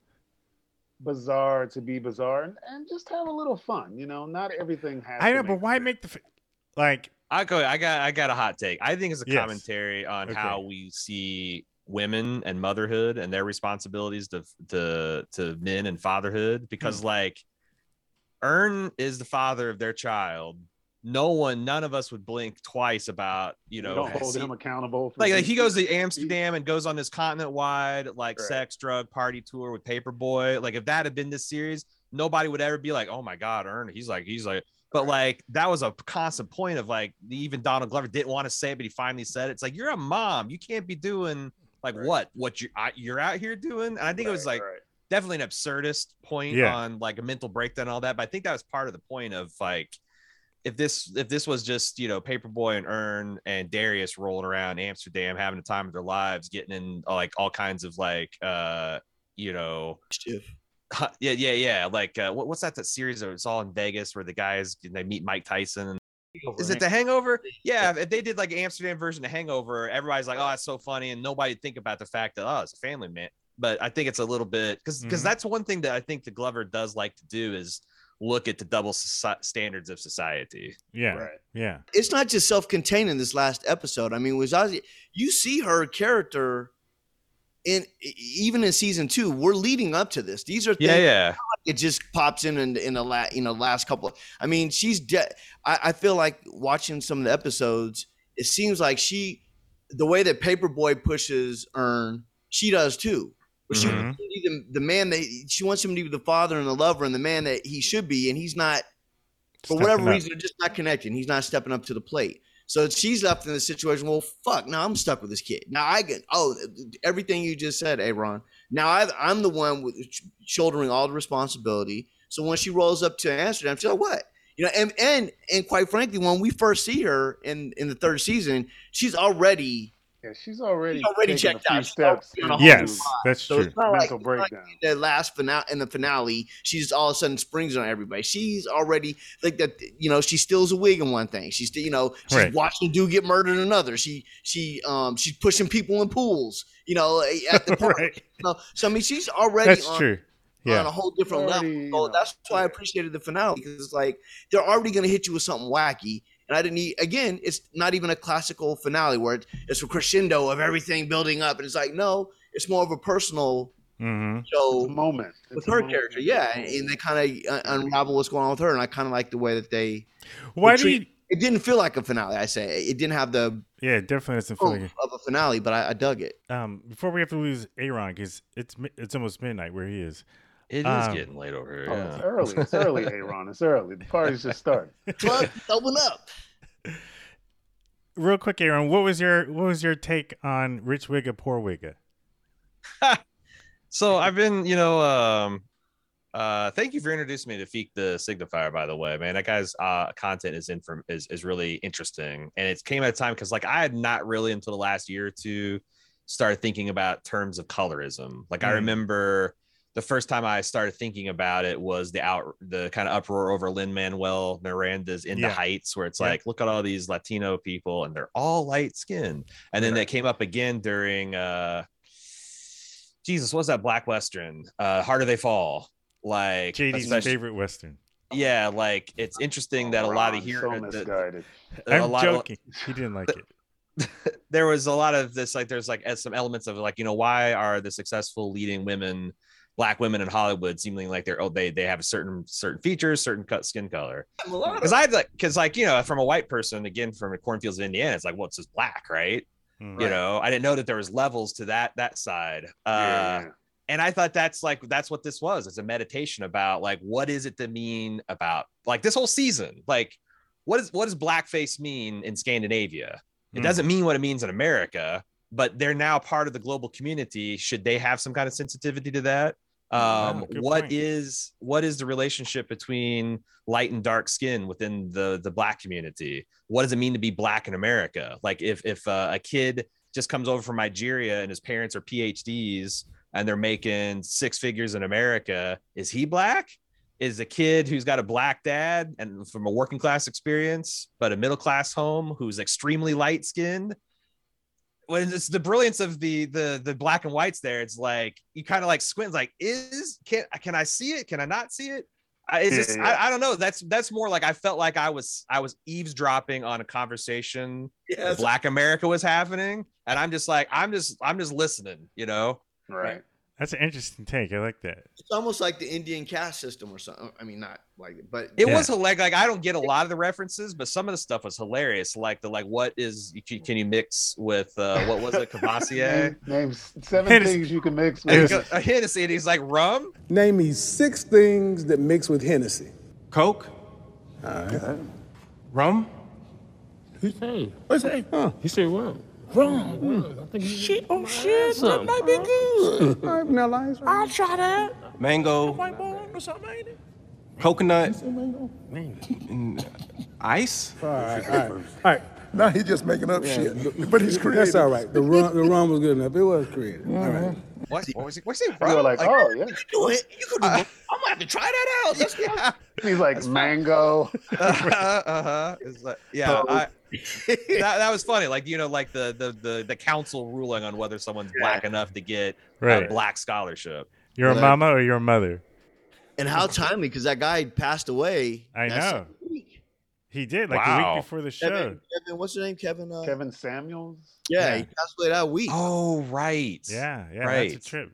Speaker 12: bizarre to be bizarre and, and just have a little fun. You know, not everything has.
Speaker 1: I
Speaker 12: to
Speaker 1: know, but
Speaker 12: make
Speaker 1: why make the like?
Speaker 8: I go. I got. I got a hot take. I think it's a
Speaker 1: Yes.
Speaker 8: commentary on
Speaker 1: Okay.
Speaker 8: how we see women and motherhood and their responsibilities to to to men and fatherhood. Because hmm. like, Earn is the father of their child, no one, none of us would blink twice about you
Speaker 12: You
Speaker 8: know
Speaker 12: don't hold
Speaker 8: see-
Speaker 12: him accountable. For
Speaker 8: like, like he goes to. Amsterdam and goes on this continent wide like
Speaker 12: Right.
Speaker 8: sex drug party tour with Paper Boi. Like if that had been this series, nobody would ever be like, oh my god, Earn. He's like he's like. But like that was a constant point of like even Donald Glover didn't want to say it, but he finally said it. It's like you're a mom, you can't be doing like what what you I, you're out here doing. And I think it was like
Speaker 12: right.
Speaker 8: definitely an absurdist point
Speaker 1: Yeah.
Speaker 8: on like a mental breakdown and all that. But I think that was part of the point of like if this if this was just you know Paper Boi and Earn and Darius rolling around Amsterdam having the time of their lives, getting in uh, like all kinds of like uh you know yeah yeah yeah like uh, what, what's that that series that it's all in Vegas where the guys they meet Mike Tyson and is it the Hangover? Yeah, if they did like Amsterdam version of Hangover, everybody's like, "Oh, that's so funny," and nobody think about the fact that oh, it's a family man. But I think it's a little bit because because
Speaker 1: Mhm.
Speaker 8: that's one thing that I think the Glover does like to do is look at the double soci- standards of society.
Speaker 1: Yeah.
Speaker 12: Right.
Speaker 1: Yeah.
Speaker 11: it's not just self-contained in this last episode. I mean, was you see her character in even in season two. We're leading up to this. These are things
Speaker 8: Yeah, yeah.
Speaker 11: it just pops in in, in the la, you know last couple. I mean, she's de- I, I feel like watching some of the episodes. It seems like she, the way that Paper Boi pushes Earn, she does too. But she
Speaker 1: mm-hmm.
Speaker 11: Wants him to be the, the man that she wants him to be the father and the lover and the man that he should be, and he's not. For
Speaker 1: Stepping
Speaker 11: whatever
Speaker 1: up.
Speaker 11: reason, they're just not connecting. He's not stepping up to the plate. So she's left in the situation. Well, fuck. Now I'm stuck with this kid. Now I get oh everything you just said, Aaron. Now I, I'm the one with shouldering all the responsibility. So when she rolls up to Amsterdam, she's like, "What?" You know, and and and quite frankly, when we first see her in in the third season, she's already
Speaker 12: Yeah, she's already
Speaker 11: she's already checked out. She's
Speaker 12: steps.
Speaker 11: already on a
Speaker 12: into
Speaker 11: whole
Speaker 1: Yes,
Speaker 11: new
Speaker 1: that's
Speaker 11: So
Speaker 1: true.
Speaker 11: it's not like,
Speaker 12: Mental
Speaker 11: it's not like
Speaker 12: breakdown.
Speaker 11: the last finale in the finale, she just all of a sudden springs on everybody. She's already like that. You know, she steals a wig in one thing. She's you know she's
Speaker 1: Right.
Speaker 11: watching a dude get murdered in another. She she um she's pushing people in pools. You know, at the park.
Speaker 1: right.
Speaker 11: You know, so I mean, she's already
Speaker 1: That's
Speaker 11: on,
Speaker 1: true.
Speaker 11: on a whole different
Speaker 12: Already,
Speaker 11: level.
Speaker 12: you know,
Speaker 11: that's why I appreciated the finale because it's like they're already going to hit you with something wacky. And I didn't need, again, it's not even a classical finale where it- it's a crescendo of everything building up. And it's like, no, it's more of a personal
Speaker 1: hmm
Speaker 12: It's
Speaker 11: show
Speaker 12: a moment.
Speaker 11: with
Speaker 12: It's a
Speaker 11: her
Speaker 12: moment.
Speaker 11: character. Yeah. And they kind of unravel what's going on with her. And I kind of like the way that they,
Speaker 1: Why do
Speaker 11: treat-
Speaker 1: you?
Speaker 11: it didn't feel like a finale, I say. It didn't have the
Speaker 1: Yeah, it definitely doesn't feel
Speaker 11: oomph
Speaker 1: like
Speaker 11: of a finale, but I, I dug it.
Speaker 1: it. Um, before we have to lose Aaron, because it's it's almost midnight where he is.
Speaker 8: It is
Speaker 1: Um,
Speaker 8: getting late over here.
Speaker 12: Oh,
Speaker 8: yeah.
Speaker 12: it's early. It's early, Aaron. It's early. The party's just starting.
Speaker 11: Club, open up.
Speaker 1: Real quick, Aaron, what was your what was your take on Rich Wigga, Poor Wigga?
Speaker 8: So I've been, you know, um, uh, thank you for introducing me to Feek the Signifier. By the way, man, that guy's uh content is in from is is really interesting, and it came at a time because like I had not really until the last year or two started thinking about terms of colorism. Like I
Speaker 1: Mm.
Speaker 8: remember the first time I started thinking about it was the out the kind of uproar over Lin Manuel Miranda's In
Speaker 1: Yeah.
Speaker 8: the Heights, where it's
Speaker 1: Yeah.
Speaker 8: like, look at all these Latino people and they're all light skinned. And then that came up again during uh Jesus, what's that black western? Uh Harder They Fall. Like
Speaker 1: JD's
Speaker 8: especially-
Speaker 1: favorite Western.
Speaker 8: Yeah, like it's interesting that a lot of
Speaker 12: Ron,
Speaker 8: here
Speaker 12: so
Speaker 8: the-
Speaker 12: misguided.
Speaker 8: a
Speaker 1: I'm
Speaker 8: lot-
Speaker 1: joking. He didn't like it.
Speaker 8: there was a lot of this like there's like as some elements of like you know why are the successful leading women black women in hollywood seemingly like they're oh they they have a certain certain features certain cut skin color. Because i like because like you know from a white person again from the cornfields of indiana it's like well it's just black right?
Speaker 1: Mm.
Speaker 8: you know i didn't know that there was levels to that that side. Uh
Speaker 12: Yeah, yeah.
Speaker 8: and i thought that's like that's what this was. It's a meditation about like what is it to mean about like this whole season like what is what does blackface mean in scandinavia? It
Speaker 1: Mm.
Speaker 8: doesn't mean what it means in america but they're now part of the global community. Should they have some kind of sensitivity to that um
Speaker 1: Wow, good
Speaker 8: what
Speaker 1: point.
Speaker 8: is what is the relationship between light and dark skin within the the black community? What does it mean to be black in america? Like if if uh, a kid just comes over from nigeria and his parents are phds and they're making six figures in america is he black? Is a kid who's got a black dad and from a working class experience but a middle class home who's extremely light skinned when it's the brilliance of the the the black and whites there it's like you kind of like squint like is can can i see it can i not see it I, it's
Speaker 12: Yeah,
Speaker 8: just
Speaker 12: yeah.
Speaker 8: I, I don't know that's that's more like i felt like i was i was eavesdropping on a conversation
Speaker 11: Yeah,
Speaker 8: black america was happening and i'm just like i'm just i'm just listening you know
Speaker 12: Right.
Speaker 1: That's an interesting take. I like that.
Speaker 11: It's almost like the Indian caste system or something. I mean, not like it, but
Speaker 8: It was like like I don't get a lot of the references, but some of the stuff was hilarious. Like the like what is can can you mix with uh what was it Courvoisier?
Speaker 12: Name, name seven
Speaker 7: Hennessy.
Speaker 12: things you can mix
Speaker 8: And he
Speaker 12: with.
Speaker 8: go- a Hennessy, and he's like rum.
Speaker 7: Name me six things that mix with Hennessy.
Speaker 13: Coke.
Speaker 7: All right.
Speaker 13: Rum.
Speaker 9: Hey, what's that? Huh?
Speaker 14: He said rum.
Speaker 9: Wrong.
Speaker 14: I think
Speaker 9: Shit, oh shit, that
Speaker 14: something.
Speaker 9: might be good.
Speaker 7: All right, vanilla ice.
Speaker 9: I'll try that.
Speaker 13: Mango.
Speaker 9: White boy or something, ain't it?
Speaker 13: Coconut.
Speaker 9: Mango.
Speaker 13: and ice.
Speaker 7: All right, all right, all right.
Speaker 9: Now he's just making up
Speaker 7: Yeah,
Speaker 9: shit, but he's creative.
Speaker 7: That's all right. The rum, the rum was good enough. It was creative. All right.
Speaker 8: What? What was he? What's he?
Speaker 12: You were like, oh yeah.
Speaker 11: you do it. You could do it. I'm gonna have to try that out. Let's go.
Speaker 12: He's like mango.
Speaker 8: uh huh. It's like, yeah, I, that, that was funny. Like you know, like the the the, the council ruling on whether someone's black enough to get a black scholarship.
Speaker 1: Your
Speaker 11: Right.
Speaker 1: mama or your mother?
Speaker 11: And how timely, because that guy passed away.
Speaker 1: I
Speaker 11: that
Speaker 1: know.
Speaker 11: Same week.
Speaker 1: He did like a week before the show.
Speaker 11: Kevin, Kevin, what's your name? Kevin. Uh,
Speaker 12: Kevin Samuels.
Speaker 11: Yeah,
Speaker 1: Yeah.
Speaker 11: he passed away that week.
Speaker 8: Oh right.
Speaker 1: Yeah, yeah,
Speaker 8: Right.
Speaker 1: that's a trip.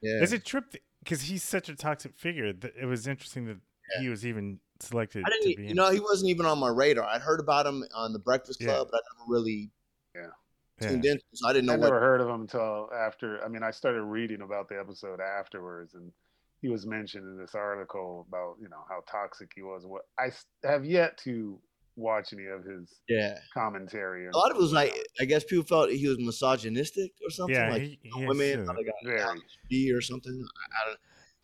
Speaker 11: yeah.
Speaker 1: It's a trip because he's such a toxic figure. That it was interesting that he was even selected
Speaker 11: I didn't,
Speaker 1: be.
Speaker 11: you
Speaker 1: in
Speaker 11: know, he wasn't even on my radar. I'd heard about him on the Breakfast
Speaker 1: Yeah.
Speaker 11: Club, but I never really
Speaker 12: Yeah.
Speaker 11: tuned in, so I didn't know
Speaker 12: I
Speaker 11: what.
Speaker 12: never heard of him until after. I mean, I started reading about the episode afterwards, and he was mentioned in this article about you know how toxic he was. What I have yet to watch any of his
Speaker 11: Yeah,
Speaker 12: commentary. or
Speaker 11: a lot of it was
Speaker 12: anything
Speaker 11: like, I guess people felt he was misogynistic or something.
Speaker 1: Yeah,
Speaker 11: like
Speaker 1: he-
Speaker 11: you know,
Speaker 1: he
Speaker 11: women,
Speaker 1: is,
Speaker 11: how they got
Speaker 12: Very.
Speaker 11: B or something. I, I don't.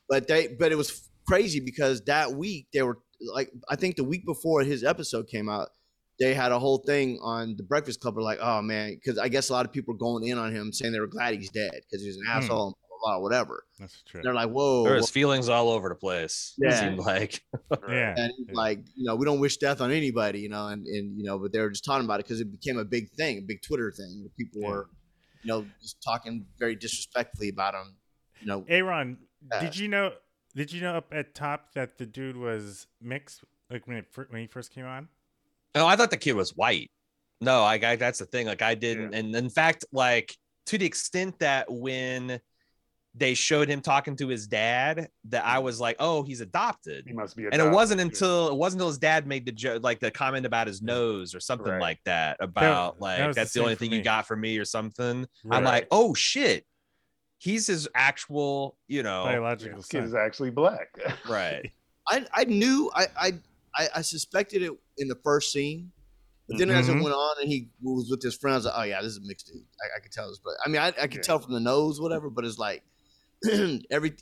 Speaker 11: But they, but it was crazy because that week they were like, I think the week before his episode came out, they had a whole thing on the Breakfast Club. Were like, oh man, because I guess a lot of people were going in on him saying they were glad he's dead because he was an
Speaker 1: Hmm.
Speaker 11: asshole and blah, blah, blah, whatever.
Speaker 1: That's true.
Speaker 11: They're like, whoa.
Speaker 8: There
Speaker 11: whoa.
Speaker 8: was feelings all over the place. It
Speaker 11: Yeah.
Speaker 8: seemed like.
Speaker 1: Yeah,
Speaker 11: and like you know we don't wish death on anybody you know and, and you know but they were just talking about it because it became a big thing a big twitter thing people
Speaker 1: Yeah.
Speaker 11: were you know just talking very disrespectfully about him you know
Speaker 1: Aaron,
Speaker 11: Yeah.
Speaker 1: did you know? Did you know up at top that the dude was mixed? Like when it when he first came on.
Speaker 8: No, I thought the kid was white. No, I, I that's the thing. Like I didn't, and in fact, like to the extent that when they showed him talking to his dad, that I was like, oh, he's adopted.
Speaker 12: He must be.
Speaker 8: And it wasn't until it wasn't until his dad made the joke, like the comment about his nose or something
Speaker 12: Right.
Speaker 8: like that. About
Speaker 1: that
Speaker 8: like
Speaker 1: was the
Speaker 8: that's the,
Speaker 1: same
Speaker 8: only thing
Speaker 1: me.
Speaker 8: you got from me or something.
Speaker 1: Right.
Speaker 8: I'm like, oh shit, he's his actual, you know,
Speaker 1: Biological
Speaker 12: This kid is actually black.
Speaker 8: right.
Speaker 11: i i knew i i i, I suspected it in the first scene but then as it
Speaker 1: Mhm.
Speaker 11: went on and he was with his friends like, oh yeah this is a mixed dude i, I could tell this but i mean i, I could
Speaker 12: Yeah.
Speaker 11: tell from the nose whatever but it's like every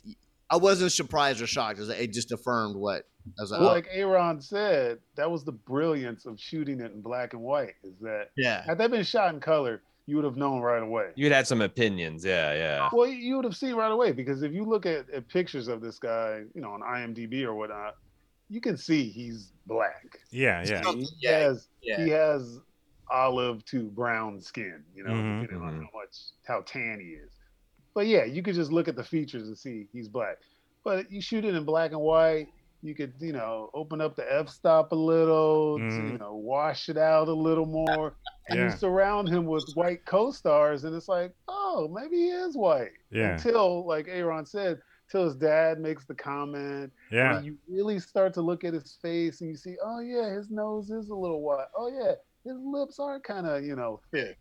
Speaker 11: i wasn't surprised or shocked it, like, it just affirmed what i was like,
Speaker 12: Well,
Speaker 11: oh,
Speaker 12: like Aaron said, that was the brilliance of shooting it in black and white. Is that
Speaker 11: yeah
Speaker 12: had that been shot in color, you would have known right away.
Speaker 8: You'd had some opinions, yeah, yeah.
Speaker 12: Well, you would have seen right away because if you look at, at pictures of this guy, you know, on IMDb or whatnot, you can see he's black.
Speaker 1: Yeah, yeah.
Speaker 12: He
Speaker 11: yeah,
Speaker 12: has
Speaker 11: yeah.
Speaker 12: he has olive to brown skin, you know,
Speaker 1: Mhm,
Speaker 12: depending on
Speaker 8: mhm.
Speaker 12: how much how tan he is. But yeah, you could just look at the features and see he's black. But you shoot it in black and white, you could, you know, open up the f stop a little, to, you
Speaker 1: Mhm.
Speaker 12: know, wash it out a little more, and
Speaker 1: Yeah.
Speaker 12: you surround him with white co-stars, and it's like, oh, maybe he is white.
Speaker 1: Yeah.
Speaker 12: Until, like Aaron said, till his dad makes the comment,
Speaker 1: Yeah.
Speaker 12: and you really start to look at his face and you see, oh yeah, his nose is a little white. Oh yeah, his lips are kind of, you know, thick.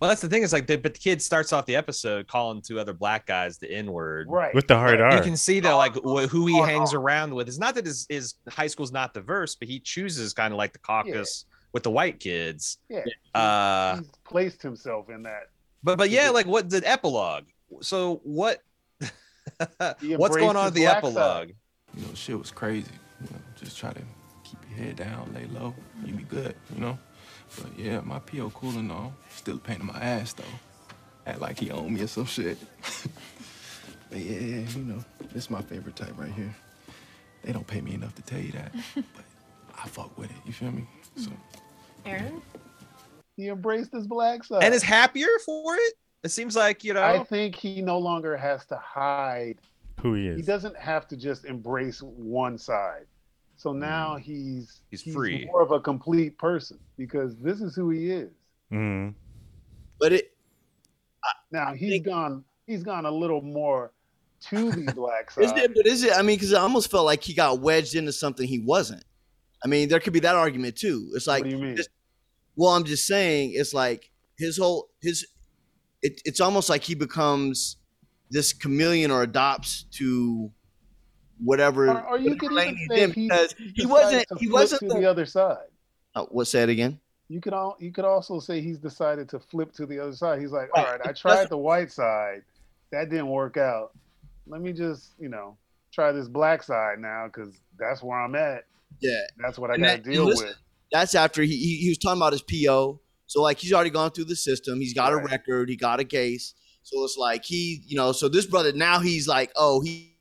Speaker 8: Well, that's the thing. Is like, the, but the kid starts off the episode calling two other black guys the N word.
Speaker 12: Right.
Speaker 1: With the hard R.
Speaker 8: You can see that, like, wh- who he
Speaker 12: Hard
Speaker 8: hangs
Speaker 12: R.
Speaker 8: around with. It's not that his, his high school's not diverse, but he chooses kind of like the caucus with the white kids.
Speaker 12: Yeah.
Speaker 8: Uh,
Speaker 12: He's placed himself in that.
Speaker 8: but but yeah, like what the epilogue. So what? What's going on with the epilogue?
Speaker 12: side.
Speaker 13: You know, shit was crazy. You know, just try to keep your head down, lay low, you be good, you know? But yeah, my PO cool and all. Still a pain in my ass though. Act like he owned me or some shit. but yeah, yeah, you know, this is my favorite type right here. They don't pay me enough to tell you that. but I fuck with it, you feel me? So
Speaker 15: Aaron?
Speaker 12: He embraced his black side.
Speaker 8: And is happier for it. It seems like you know.
Speaker 12: I think he no longer has to hide.
Speaker 1: Who he is.
Speaker 12: He doesn't have to just embrace one side. So now he's
Speaker 8: He's free.
Speaker 12: more of a complete person because this is who he is.
Speaker 1: Mhm.
Speaker 11: but it
Speaker 12: Now he's gone. He's gone a little more to the black
Speaker 11: Is
Speaker 12: side.
Speaker 11: it? But is it? I mean, because it almost felt like he got wedged into something he wasn't. I mean, there could be that argument too. It's like,
Speaker 12: what do you mean?
Speaker 11: just- well, I'm just saying, it's like his whole his. It, it's almost like he becomes this chameleon or adopts to whatever.
Speaker 12: Or, or you could even say he,
Speaker 11: because
Speaker 12: he
Speaker 11: wasn't. He wasn't the.
Speaker 12: the other side.
Speaker 11: Uh, what's that again?
Speaker 12: You could all you could also say he's decided to flip to the other side. He's like, all right, I tried the white side, that didn't work out. Let me just you know try this black side now because that's where I'm at.
Speaker 11: Yeah,
Speaker 12: That's what I got to deal
Speaker 11: listen,
Speaker 12: with.
Speaker 11: That's after he, he he was talking about his PO. So like he's already gone through the system. He's got a record. He got a case. So it's like he, you know, so this brother now he's like, oh, he,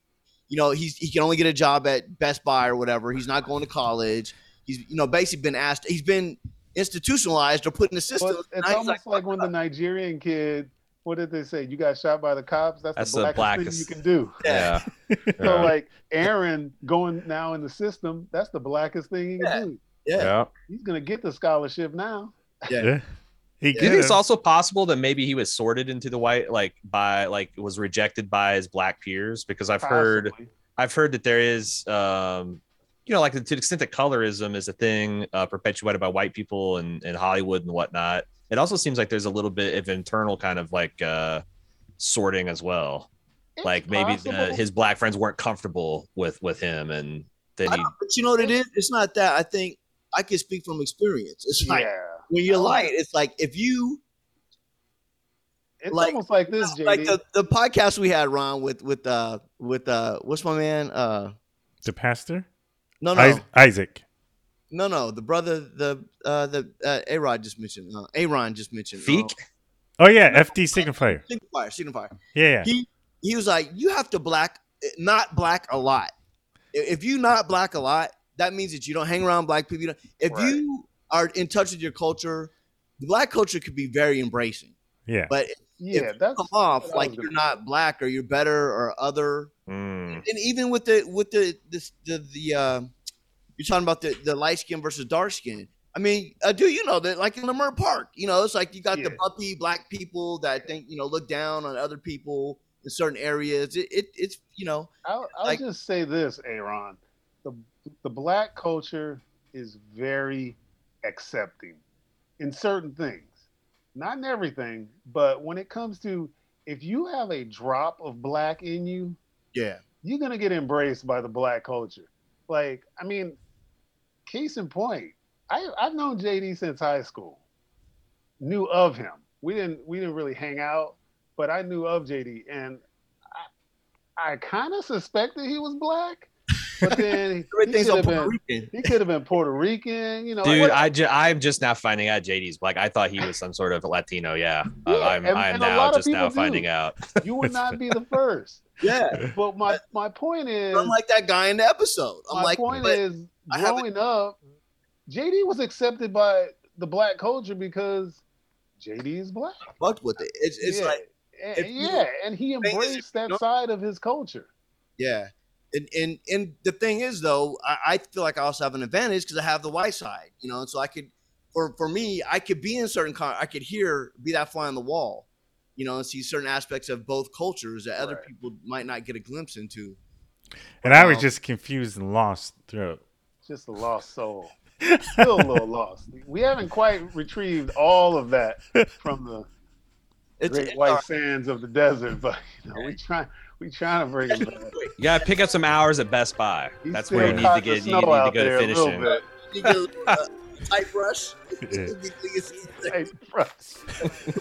Speaker 11: you know, he's he can only get a job at Best Buy or whatever. He's not going to college. He's you know basically been asked. He's been institutionalized or put in the system.
Speaker 12: But
Speaker 11: And
Speaker 12: it's almost like, when the Nigerian kid, what did they say? You got shot by the cops. That's,
Speaker 8: That's
Speaker 12: the
Speaker 8: the
Speaker 12: blackest,
Speaker 8: blackest-
Speaker 12: thing you can do.
Speaker 8: Yeah.
Speaker 12: So
Speaker 8: Yeah.
Speaker 12: like Aaron going now in the system, that's the blackest thing he can
Speaker 11: Yeah.
Speaker 12: do.
Speaker 11: yeah,
Speaker 8: yeah.
Speaker 12: He's gonna get the scholarship now.
Speaker 11: yeah.
Speaker 1: Yeah. He
Speaker 8: Do you think it's also possible that maybe he was sorted into the white, like by like was rejected by his black peers? Because I've heard I've heard that there is, um, you know, like to the extent that colorism is a thing uh, perpetuated by white people and in, Hollywood and whatnot. It also seems like there's a little bit of internal kind of like uh, sorting as well.
Speaker 12: It's
Speaker 8: like maybe the, his black friends weren't comfortable with with him, and then he
Speaker 11: but you know what it is? It's not that. I think I can speak from experience. It's like
Speaker 12: yeah.
Speaker 11: When you're light, it's like if you
Speaker 12: It's
Speaker 11: like-
Speaker 12: almost like this, JD.
Speaker 11: like the, the podcast we had Ron with with uh with uh what's my man uh
Speaker 1: the pastor.
Speaker 11: no no
Speaker 1: Is- Isaac.
Speaker 11: no no the brother the uh the uh, A Rod just mentioned uh, Aaron just mentioned
Speaker 8: Feek.
Speaker 1: Oh yeah, FD Signifier.
Speaker 11: Signifier Signifier
Speaker 1: Yeah, yeah.
Speaker 11: he he was like you have to black not black a lot if you not black a lot that means that you don't hang around black people You don't- if
Speaker 12: Right.
Speaker 11: you are in touch with your culture the black culture could be very embracing
Speaker 1: yeah.
Speaker 11: but
Speaker 12: yeah,
Speaker 11: if you
Speaker 12: that's
Speaker 11: come off like you're not black or you're better or other
Speaker 8: Mm.
Speaker 11: and even with the with the this the the uh, you're talking about the the light skin versus dark skin. I mean, uh, do you know that like in Lamar Park, you know, it's like you got the
Speaker 12: Yeah.
Speaker 11: puppy black people that think you know look down on other people in certain areas. It, it it's you know
Speaker 12: I'll, I'll
Speaker 11: Like-
Speaker 12: just say this, Aaron. The the black culture is very accepting in certain things. Not in everything, but when it comes to if you have a drop of black in you,
Speaker 11: yeah
Speaker 12: you're gonna get embraced by the black culture. Like, I mean, case in point, I I've known JD since high school. Knew of him. We didn't we didn't really hang out, but I knew of JD, and I I kind of suspected he was black, but then he
Speaker 11: everything's
Speaker 12: could
Speaker 11: on
Speaker 12: have
Speaker 11: Puerto
Speaker 12: been
Speaker 11: Rican.
Speaker 12: he could have been Puerto Rican. You know,
Speaker 8: Dude,
Speaker 12: what-
Speaker 8: I ju- I'm just now finding out JD's black. I thought he was some sort of Latino. Yeah, Uh, I'm
Speaker 12: and-
Speaker 8: I'm
Speaker 12: and
Speaker 8: now just now
Speaker 12: do.
Speaker 8: finding out.
Speaker 12: you would not be the first.
Speaker 11: Yeah,
Speaker 12: But my my point is,
Speaker 11: I'm like that guy in the episode. I'm
Speaker 12: my
Speaker 11: like,
Speaker 12: point
Speaker 11: but
Speaker 12: is,
Speaker 11: I
Speaker 12: growing up, JD was accepted by the black culture because JD is black.
Speaker 11: fucked with it. It's it's
Speaker 12: yeah.
Speaker 11: like
Speaker 12: and, yeah, and he embraced that side of his culture.
Speaker 11: Yeah. And, and and the thing is though, I, I feel like I also have an advantage because I have the white side, you know, and so I could for for me, I could be in certain con- I could hear be that fly on the wall, you know, and see certain aspects of both cultures that other
Speaker 12: Right.
Speaker 11: people might not get a glimpse into.
Speaker 1: And I was just confused and lost throughout.
Speaker 12: Just a lost soul. Still a little lost. We haven't quite retrieved all of that from the
Speaker 11: It's,
Speaker 12: great
Speaker 11: it's
Speaker 12: white
Speaker 11: all right.
Speaker 12: sands of the desert, but you know, we try we trying to bring it back.
Speaker 8: You gotta pick up some hours at Best Buy.
Speaker 12: He
Speaker 8: That's where you need to get. You
Speaker 12: snow
Speaker 8: need to go to
Speaker 12: a little
Speaker 8: finishing.
Speaker 12: bit.
Speaker 11: You get a uh, tight brush.
Speaker 1: Yeah.
Speaker 12: Hey, brush.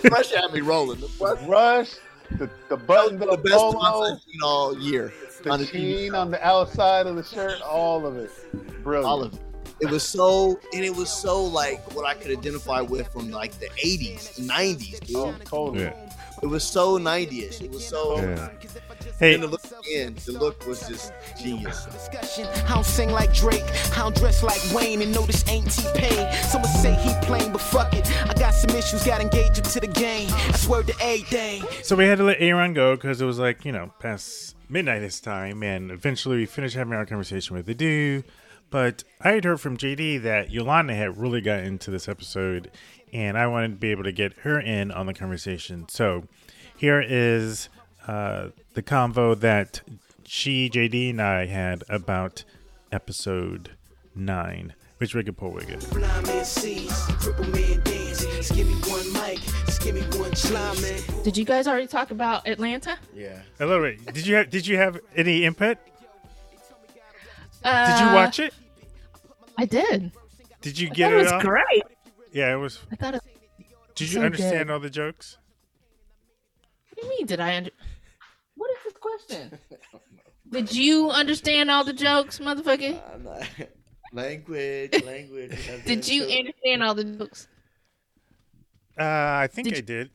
Speaker 11: brush had me rolling. The brush,
Speaker 12: Rush, the, the button
Speaker 11: the
Speaker 12: up
Speaker 11: best one
Speaker 12: polo,
Speaker 11: I've seen all year. on
Speaker 12: the
Speaker 11: the
Speaker 12: sheen on the outside of the shirt, all of it. Brilliant.
Speaker 11: all of it. It was so, and it was so like what I could identify with from like the '80s, '90s, dude.
Speaker 12: Oh, totally.
Speaker 1: Yeah.
Speaker 11: It was so '90ish. It was so.
Speaker 1: Yeah.
Speaker 11: And
Speaker 1: Hey,
Speaker 11: the look again, the look was just genius.
Speaker 10: discussion. I don't sing like Drake, I don't dress like Wayne, and no, this ain't T-Pain. Someone say he plain, but fuck it. I got some issues, got engaged to the game. I swear to everything.
Speaker 1: so we had to let Aaron go because it was like, you know, past midnight this time. And eventually we finished having our conversation with the dude. But I had heard from JD that Yolanda had really got into this episode. And I wanted to be able to get her in on the conversation. So here is uh, the convo that she, JD, and I had about episode nine, which we could pull wicked.
Speaker 10: Blind man sees, cripple man dance. Just give me one mic, just give me one blind man.
Speaker 14: Did you guys already talk about Atlanta?
Speaker 11: Yeah.
Speaker 1: A little bit. Did you have Did you have any input?
Speaker 14: Uh,
Speaker 1: Did you watch it?
Speaker 14: I did.
Speaker 1: Did you get
Speaker 14: thought
Speaker 1: it?
Speaker 14: it was
Speaker 1: all?
Speaker 14: great.
Speaker 1: Yeah, it was.
Speaker 14: I thought it.
Speaker 1: Did you
Speaker 14: so
Speaker 1: understand
Speaker 14: good.
Speaker 1: all the jokes?
Speaker 14: What do you mean? Did I? Under- what is this question? Did you understand all the jokes, motherfucker?
Speaker 11: I'm not. Language, language.
Speaker 14: Did you understand all the jokes?
Speaker 1: Uh, I think I did.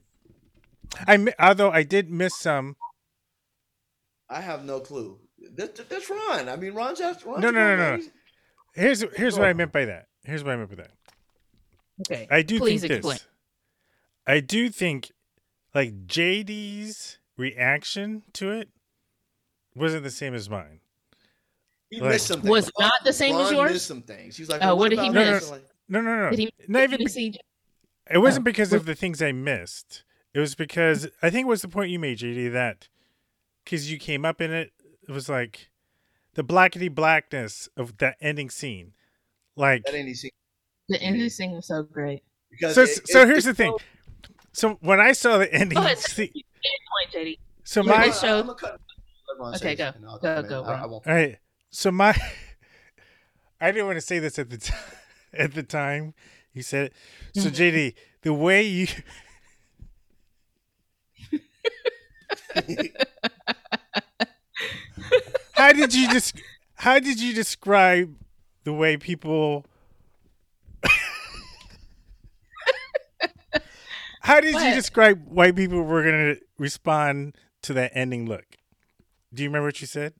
Speaker 1: I mi- although I did miss some.
Speaker 11: I have no clue. That, that- that's Ron. I mean, Ron's asked. Ron's
Speaker 1: No, no, no, no. no. Here's here's what I meant by that. Here's what I meant by that.
Speaker 14: Okay.
Speaker 1: I do
Speaker 14: Please
Speaker 1: think
Speaker 14: explain.
Speaker 1: this. I do think, like JD's reaction to it wasn't the same as mine.
Speaker 11: He
Speaker 1: Like-
Speaker 11: missed something.
Speaker 14: Was it not the same as
Speaker 11: Ron
Speaker 14: yours?
Speaker 11: missed some things. He's like,
Speaker 14: Oh, oh
Speaker 11: well,
Speaker 14: what did he
Speaker 11: about
Speaker 1: No, no,
Speaker 14: miss?
Speaker 11: Like,
Speaker 1: No, no, no.
Speaker 14: Did he?
Speaker 1: Not
Speaker 14: did
Speaker 1: even.
Speaker 14: he
Speaker 1: be-
Speaker 14: see-
Speaker 1: It wasn't
Speaker 14: Oh,
Speaker 1: because of the things I missed. It was because I think it was the point you made, JD, that because you came up in it, it was like the blackety blackness of that ending scene. Like,
Speaker 11: that ain't easy.
Speaker 14: The ending scene was so great.
Speaker 11: Because
Speaker 1: so,
Speaker 11: it-
Speaker 1: so
Speaker 11: it-
Speaker 1: here's
Speaker 11: it's
Speaker 1: the thing.
Speaker 11: so-
Speaker 1: So when I saw the ending
Speaker 14: Go ahead.
Speaker 1: scene,
Speaker 14: Point, JD.
Speaker 1: so
Speaker 14: You
Speaker 1: my
Speaker 14: just showed-
Speaker 11: I'm gonna cut- let Ron say
Speaker 14: Okay, go.
Speaker 11: it, and
Speaker 14: Go, go,
Speaker 11: I- I
Speaker 1: All right. So my, I didn't want to say this at the time. At the time, you said it. So JD, the way you, how did you just, how did you describe the way people? how did you describe why people were gonna respond to that ending look? Do you remember what you said?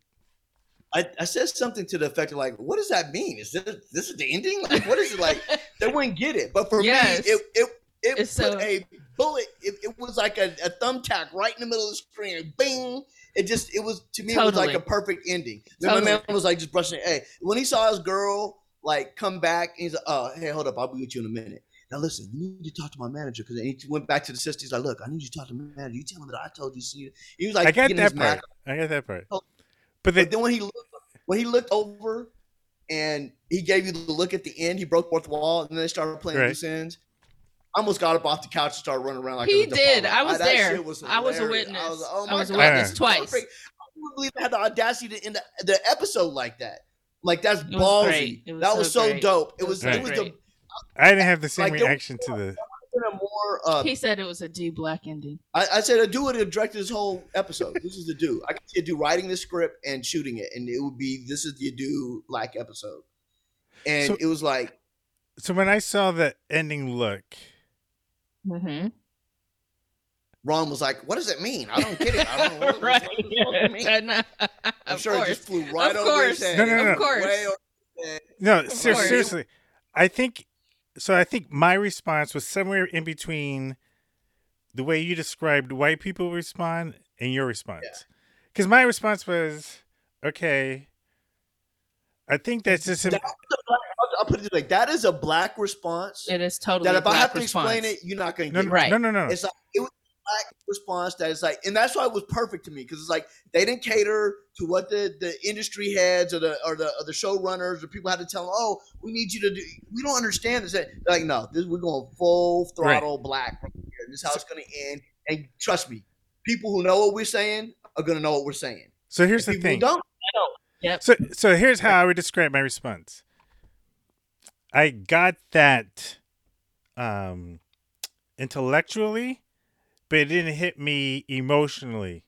Speaker 11: I, I said something to the effect of like, what does that mean? Is this this is the ending? Like, what is it like? they wouldn't get it. But for
Speaker 14: Yes.
Speaker 11: me, it it it
Speaker 14: It's
Speaker 11: put
Speaker 14: so-
Speaker 11: a bullet. It, it was like a, a thumbtack right in the middle of the screen. Bing! It just it was to me it was like a perfect ending. Then my man was like just brushing. it. Hey, when he saw his girl like come back, and he's like, oh hey, hold up, I'll be with you in a minute. Now listen, you need to talk to my manager because he went back to the sister. He's like, look, I need you to talk to my manager. You tell him that I told you. See, he was like,
Speaker 1: I got
Speaker 11: getting his
Speaker 1: that
Speaker 11: mac
Speaker 1: part. I got that part.
Speaker 11: Oh.
Speaker 1: But the,
Speaker 11: but then when he looked, when he looked over and he gave you the look at the end, he broke fourth wall, and then they started playing
Speaker 1: Right.
Speaker 11: loose ends. I almost got up off the couch and started running around like
Speaker 14: He did. I was
Speaker 11: that
Speaker 14: there.
Speaker 11: was
Speaker 14: I was a witness.
Speaker 11: I was, like, oh
Speaker 14: I
Speaker 11: my
Speaker 14: was a witness
Speaker 11: this
Speaker 14: twice.
Speaker 11: I couldn't believe I had the audacity to end the, the episode like that. Like that's
Speaker 14: It
Speaker 11: ballsy.
Speaker 14: great. Was
Speaker 11: that was
Speaker 14: so
Speaker 11: so
Speaker 14: great.
Speaker 11: dope. It
Speaker 14: It
Speaker 11: was.
Speaker 14: was
Speaker 11: It was the.
Speaker 1: I didn't have the same
Speaker 11: Like, there-
Speaker 1: reaction to the.
Speaker 11: a more. Uh,
Speaker 14: He said it was a D black ending.
Speaker 11: I, I said a do would have directed this whole episode. This is the dude. I could see a dude writing the script and shooting it, and it would be this is the dude like episode. And
Speaker 1: So-
Speaker 11: it was like
Speaker 1: So when I saw the ending look,
Speaker 14: Mm-hmm.
Speaker 11: Ron was like, "What does it mean? I don't get it. I don't know what,
Speaker 14: right.
Speaker 11: what the fuck it mean?"
Speaker 14: I know.
Speaker 11: I'm
Speaker 14: Of
Speaker 11: sure it just flew right
Speaker 14: Of
Speaker 11: over his head.
Speaker 1: No, no, no,
Speaker 14: Of
Speaker 1: no.
Speaker 14: course.
Speaker 11: Way over his
Speaker 1: no, ser-
Speaker 14: course.
Speaker 1: seriously, I think. So I think my response was somewhere in between the way you described white people respond and your response. Because my response was, okay. I think that's just.
Speaker 11: That was a black- I'll, I'll put it like that is a black response.
Speaker 14: It is totally
Speaker 11: that
Speaker 14: a
Speaker 11: if I have to
Speaker 14: response.
Speaker 11: explain it, you're not going to
Speaker 1: No,
Speaker 11: get
Speaker 1: no,
Speaker 11: it.
Speaker 14: Right.
Speaker 1: no, no, no.
Speaker 11: It's like it was a black response that is like, and that's why it was perfect to me because it's like they didn't cater to what the, the industry heads or the or the or the showrunners or people had to tell them, oh, we need you to do. We don't understand this. They're like, no, this, we're going full throttle black from here. This is how it's going to end. And trust me, people who know what we're saying are going to know what we're saying.
Speaker 1: So here's
Speaker 11: And
Speaker 1: the thing.
Speaker 11: who don't.
Speaker 14: Yep.
Speaker 1: So so here's how I would describe my response. I got that um intellectually, but it didn't hit me emotionally,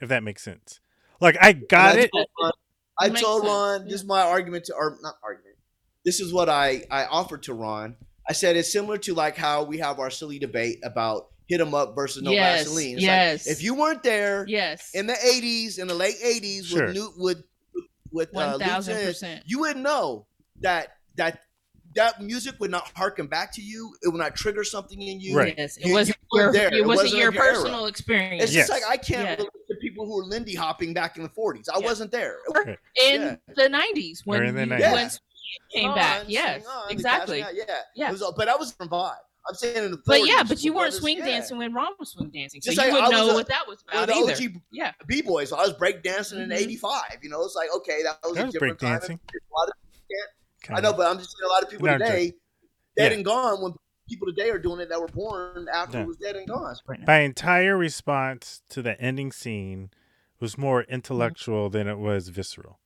Speaker 1: if that makes sense. Like I got
Speaker 11: I
Speaker 1: it.
Speaker 11: told Ron- I
Speaker 14: Makes
Speaker 11: told
Speaker 14: sense,
Speaker 11: Ron, this is my argument to, or not argument. This is what I I offered to Ron. I said it's similar to like how we have our silly debate about hit 'em up versus no
Speaker 14: Yes,
Speaker 11: Vaseline. It's
Speaker 14: yes.
Speaker 11: Like, if you weren't there
Speaker 14: Yes.
Speaker 11: in the '80s, in the late '80s,
Speaker 1: Sure.
Speaker 11: with Newt, with with uh,
Speaker 14: 1000%.
Speaker 11: Jennings, you wouldn't know that that that music would not harken back to you. It would not trigger something in you.
Speaker 1: Right.
Speaker 14: Yes. It
Speaker 11: You-
Speaker 14: wasn't
Speaker 11: you
Speaker 14: your.
Speaker 11: there.
Speaker 14: It wasn't
Speaker 11: of
Speaker 14: your
Speaker 11: era.
Speaker 14: personal experience.
Speaker 11: It's
Speaker 1: Yes.
Speaker 11: just like I can't
Speaker 14: Yeah.
Speaker 11: relate to people who were Lindy hopping back in the 40s. I
Speaker 14: Yeah.
Speaker 11: wasn't there.
Speaker 1: Right.
Speaker 14: in
Speaker 11: Yeah.
Speaker 14: the nineties when
Speaker 1: Or in the
Speaker 14: you-
Speaker 1: 90s.
Speaker 14: when came back. Yes,
Speaker 11: on,
Speaker 14: exactly.
Speaker 11: Cash Me Out, yeah,
Speaker 14: Yeah.
Speaker 11: It was, but that was from vibe. I'm saying in the 40s.
Speaker 14: But yeah, but you weren't swing
Speaker 11: yeah.
Speaker 14: dancing when Ron was swing dancing, so
Speaker 11: Just
Speaker 14: you
Speaker 11: like I
Speaker 14: wouldn't know
Speaker 11: a-
Speaker 14: what that was about
Speaker 11: of the
Speaker 14: either.
Speaker 11: OG
Speaker 14: Yeah.
Speaker 11: B boys. So I was breakdancing in
Speaker 14: Mhm.
Speaker 11: '85. You know, it's like okay, that was
Speaker 1: That
Speaker 11: a
Speaker 1: was
Speaker 11: different time.
Speaker 1: breakdancing.
Speaker 11: A lot of people can't. I
Speaker 1: Kinda.
Speaker 11: know, but I'm just saying a lot of people
Speaker 1: No,
Speaker 11: today dead
Speaker 1: Yeah.
Speaker 11: and gone when people today are doing it that were born after
Speaker 1: Yeah.
Speaker 11: it was dead and gone.
Speaker 1: My entire response to the ending scene was more intellectual than it was visceral.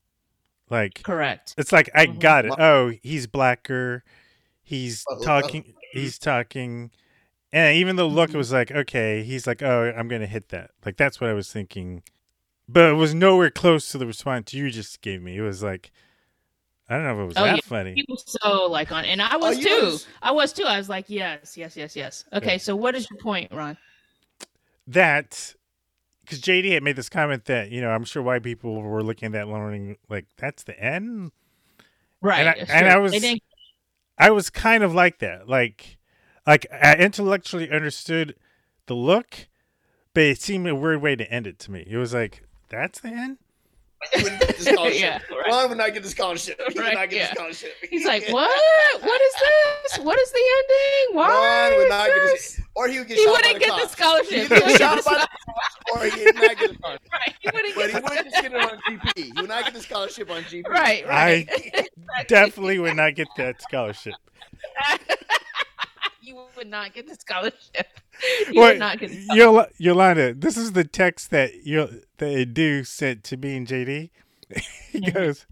Speaker 1: Like
Speaker 14: Correct.
Speaker 1: It's like I
Speaker 14: Mhm.
Speaker 1: got it. Oh, he's blacker. He's
Speaker 11: Oh, oh.
Speaker 1: talking. He's talking. And even the look, it was like, okay, he's like, oh, I'm gonna hit that. Like that's what I was thinking, but it was nowhere close to the response you just gave me. It was like, I don't know if it was
Speaker 14: Oh,
Speaker 1: that
Speaker 14: yeah.
Speaker 1: funny.
Speaker 14: He was so like on, and I oh, was
Speaker 11: you
Speaker 14: too.
Speaker 11: was-
Speaker 14: I was too. I was like, yes, yes, yes, yes. Okay,
Speaker 1: Yeah.
Speaker 14: so what is your point, Ron?
Speaker 1: that because JD had made this comment that you know I'm sure white people were looking at that learning like that's the end,
Speaker 14: Right.
Speaker 1: And I,
Speaker 14: that's
Speaker 1: and. I was I was kind of like that, like like I intellectually understood the look, but it seemed a weird way to end it to me. It was like that's the end.
Speaker 11: He wouldn't get the scholarship.
Speaker 14: Yeah, right.
Speaker 11: Ron would not get the scholarship. He
Speaker 14: Right,
Speaker 11: would not get
Speaker 14: yeah.
Speaker 11: the scholarship.
Speaker 14: He's like, what? What is this? What is the ending? Why?
Speaker 11: Ron would
Speaker 14: is
Speaker 11: not get
Speaker 14: this?
Speaker 11: the, or he would get
Speaker 14: He
Speaker 11: shot
Speaker 14: wouldn't
Speaker 11: by the
Speaker 14: get the scholarship.
Speaker 11: He
Speaker 14: He
Speaker 11: would get shot by
Speaker 14: the
Speaker 11: the or he would not get the scholarship.
Speaker 14: Right. He wouldn't
Speaker 11: But
Speaker 14: get
Speaker 11: he wouldn't just get it on GP. He would not get the scholarship on GP.
Speaker 14: Right, right.
Speaker 1: I definitely would not get that scholarship.
Speaker 14: You would not get the scholarship. You
Speaker 1: Wait,
Speaker 14: would not get the scholarship.
Speaker 1: Yolanda, this is the text that you that Edu sent to me and JD. he
Speaker 14: Mm-hmm.
Speaker 1: goes,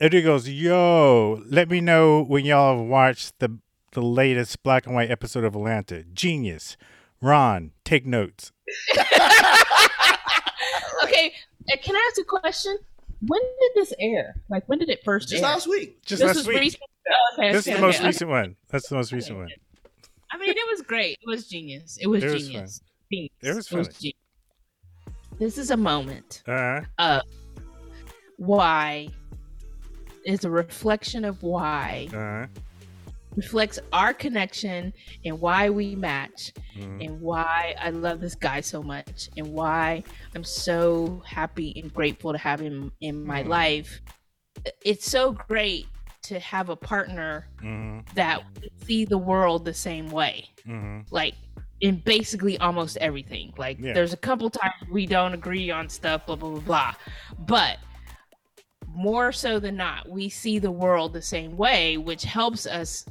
Speaker 1: Edu goes, "Yo, let me know when y'all have watched the the latest black and white episode of Atlanta. Genius, Ron, take notes."
Speaker 14: Okay, uh, can I ask a question? When did this air? Like, when did it first
Speaker 11: Just
Speaker 14: air?
Speaker 11: last week.
Speaker 1: Just
Speaker 14: This
Speaker 1: last week.
Speaker 14: recent? Oh, okay,
Speaker 1: This is
Speaker 14: okay,
Speaker 1: the most
Speaker 14: okay.
Speaker 1: recent one. That's the most recent one.
Speaker 14: I mean, it was great. It was genius. It was
Speaker 1: It was
Speaker 14: genius.
Speaker 1: fun.
Speaker 14: Genius.
Speaker 1: It was funny.
Speaker 14: genius. This is a moment
Speaker 1: Uh,
Speaker 14: of why is a reflection of why
Speaker 1: uh,
Speaker 14: reflects our connection and why we match
Speaker 1: mhm.
Speaker 14: and why I love this guy so much and why I'm so happy and grateful to have him in my
Speaker 1: Mhm.
Speaker 14: life. It's so great to have a partner
Speaker 1: mhm,
Speaker 14: that see the world the same way.
Speaker 1: mhm.
Speaker 14: Like in basically almost everything. Like
Speaker 1: Yeah.
Speaker 14: there's a couple times we don't agree on stuff, blah blah blah blah. But more so than not, we see the world the same way, which helps us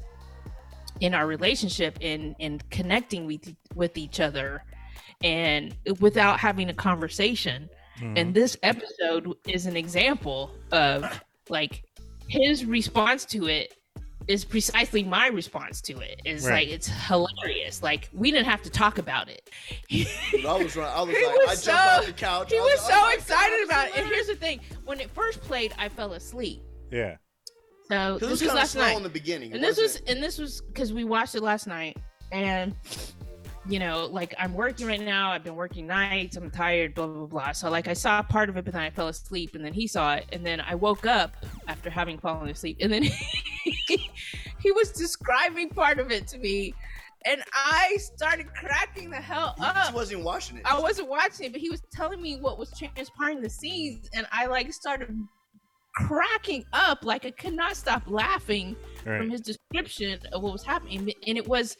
Speaker 14: in our relationship in in connecting with with each other and without having a conversation.
Speaker 1: Mhm.
Speaker 14: And this episode is an example of like his response to it is precisely my response to it. It's
Speaker 11: Right.
Speaker 14: like it's hilarious. Like we didn't have to talk about it.
Speaker 11: Dude, I was right. I was
Speaker 14: He
Speaker 11: like,
Speaker 14: was
Speaker 11: I
Speaker 14: so-
Speaker 11: jumped off the couch.
Speaker 14: He
Speaker 11: I
Speaker 14: was
Speaker 11: like,
Speaker 14: so
Speaker 11: oh
Speaker 14: excited
Speaker 11: God,
Speaker 14: about it. And here's the thing: when it first played, I fell asleep.
Speaker 1: Yeah.
Speaker 14: So this
Speaker 11: was
Speaker 14: was last
Speaker 11: slow
Speaker 14: night.
Speaker 11: in the beginning.
Speaker 14: and this was and this was because we watched it last night, and you know, like I'm working right now. I've been working nights. I'm tired. Blah blah blah. So like I saw part of it, but then I fell asleep, and then he saw it, and then I woke up after having fallen asleep, and then he he was describing part of it to me. And I started cracking the hell
Speaker 11: He
Speaker 14: up.
Speaker 11: just wasn't watching it.
Speaker 14: I wasn't watching it, but he was telling me what was transpiring the scenes, and I like started cracking up. Like I could not stop laughing
Speaker 1: Right.
Speaker 14: from his description of what was happening, and it was.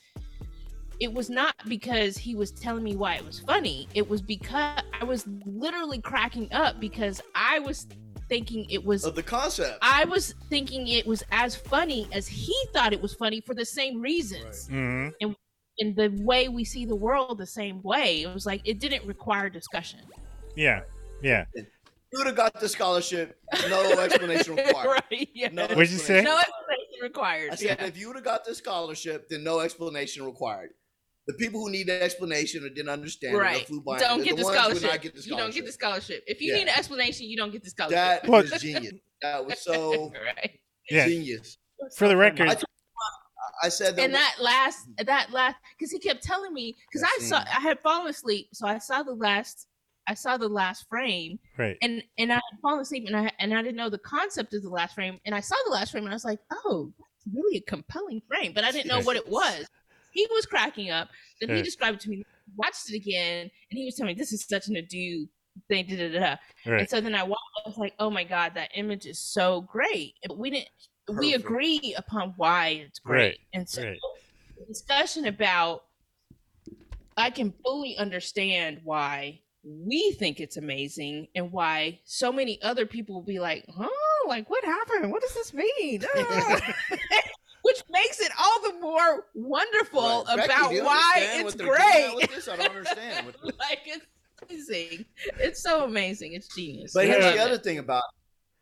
Speaker 14: It was not because he was telling me why it was funny. It was because I was literally cracking up because I was thinking it was
Speaker 11: of the concept.
Speaker 14: I was thinking it was as funny as he thought it was funny for the same reasons.
Speaker 1: Mhm.
Speaker 14: And in the way we see the world the same way. It was like it didn't require discussion.
Speaker 1: Yeah. Yeah.
Speaker 11: You would have got the scholarship. No explanation required.
Speaker 14: right. Yeah.
Speaker 11: No
Speaker 1: What'd you say?
Speaker 14: No explanation required.
Speaker 11: I said,
Speaker 14: yeah.
Speaker 11: if you would have got the scholarship, then no explanation required. The people who need an explanation or didn't understand it or
Speaker 14: Right.
Speaker 11: flew by
Speaker 14: Don't get the
Speaker 11: ones would
Speaker 14: scholarship.
Speaker 11: not get the
Speaker 14: You don't get the
Speaker 11: scholarship.
Speaker 14: scholarship. If you
Speaker 11: Yeah.
Speaker 14: need an explanation, you don't get the scholarship.
Speaker 11: That was genius. That was so
Speaker 14: right.
Speaker 1: Yeah.
Speaker 11: genius.
Speaker 1: For the record,
Speaker 11: told- I said that.
Speaker 14: and that last that last because he kept telling me because I saw. I had fallen asleep, so I saw the last I saw the last frame,
Speaker 1: right.
Speaker 14: and and I had fallen asleep, and I and I didn't know the concept of the last frame, and I saw the last frame, and I was like, oh, that's really a compelling frame, but I didn't know what it was. He was cracking up. Then he described it to me, watched it again, and he was telling me this is such an ado thing. Da, da, da, da. And so then I watched. I was like, oh my god, that image is so great. But we didn't. We agree upon why it's great,
Speaker 1: Right,
Speaker 14: and so
Speaker 1: right.
Speaker 14: discussion about I can fully understand why we think it's amazing and why so many other people will be like, huh? Like, what happened? What does this mean? Ah. Which makes it more wonderful
Speaker 11: Right.
Speaker 14: About
Speaker 11: do you
Speaker 14: why it's
Speaker 11: what they're getting at
Speaker 14: great.
Speaker 11: with this? I don't understand.
Speaker 14: Like, it's amazing. It's so amazing. It's genius.
Speaker 11: But here's the other thing about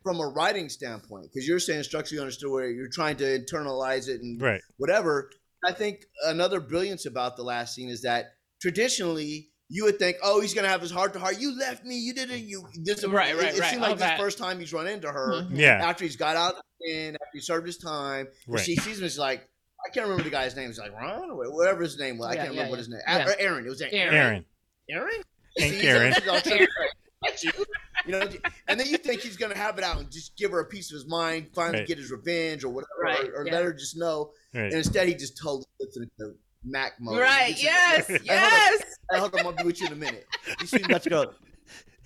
Speaker 11: from a writing standpoint, because you're saying structurally understood where you're trying to internalize it and
Speaker 1: Right.
Speaker 11: whatever. I think another brilliance about the last scene is that traditionally you would think, oh, he's gonna have his heart to heart. You left me. You did it. You this.
Speaker 14: Right,
Speaker 11: it,
Speaker 14: right,
Speaker 11: It
Speaker 14: right.
Speaker 11: seemed
Speaker 14: All
Speaker 11: like this
Speaker 14: that.
Speaker 11: first time he's run into her.
Speaker 14: Mhm.
Speaker 1: Yeah.
Speaker 11: After he's got out and after he served his time,
Speaker 1: Right.
Speaker 11: she sees him. She's like, I can't remember the guy's name. He's like Ron or whatever his name was. I can't
Speaker 14: yeah,
Speaker 11: remember what his name.
Speaker 14: Yeah.
Speaker 11: Aaron. It was Aaron.
Speaker 1: Aaron.
Speaker 11: Aaron.
Speaker 1: Hank
Speaker 11: She's-
Speaker 1: Aaron.
Speaker 11: she's all tripping, like, "That's you. You know, and then you think he's gonna have it out and just give her a piece of his mind, finally
Speaker 1: Right.
Speaker 11: get his revenge or whatever,
Speaker 14: Right,
Speaker 11: or, or
Speaker 14: yeah.
Speaker 11: let her just know.
Speaker 1: Right.
Speaker 11: And instead, he just told puts it into Mac mode.
Speaker 14: Right,
Speaker 11: He
Speaker 14: yes,
Speaker 11: Hey, hold on.
Speaker 14: yes.
Speaker 11: Hey, hold on, I'm gonna be with you in a minute. You see, let's go.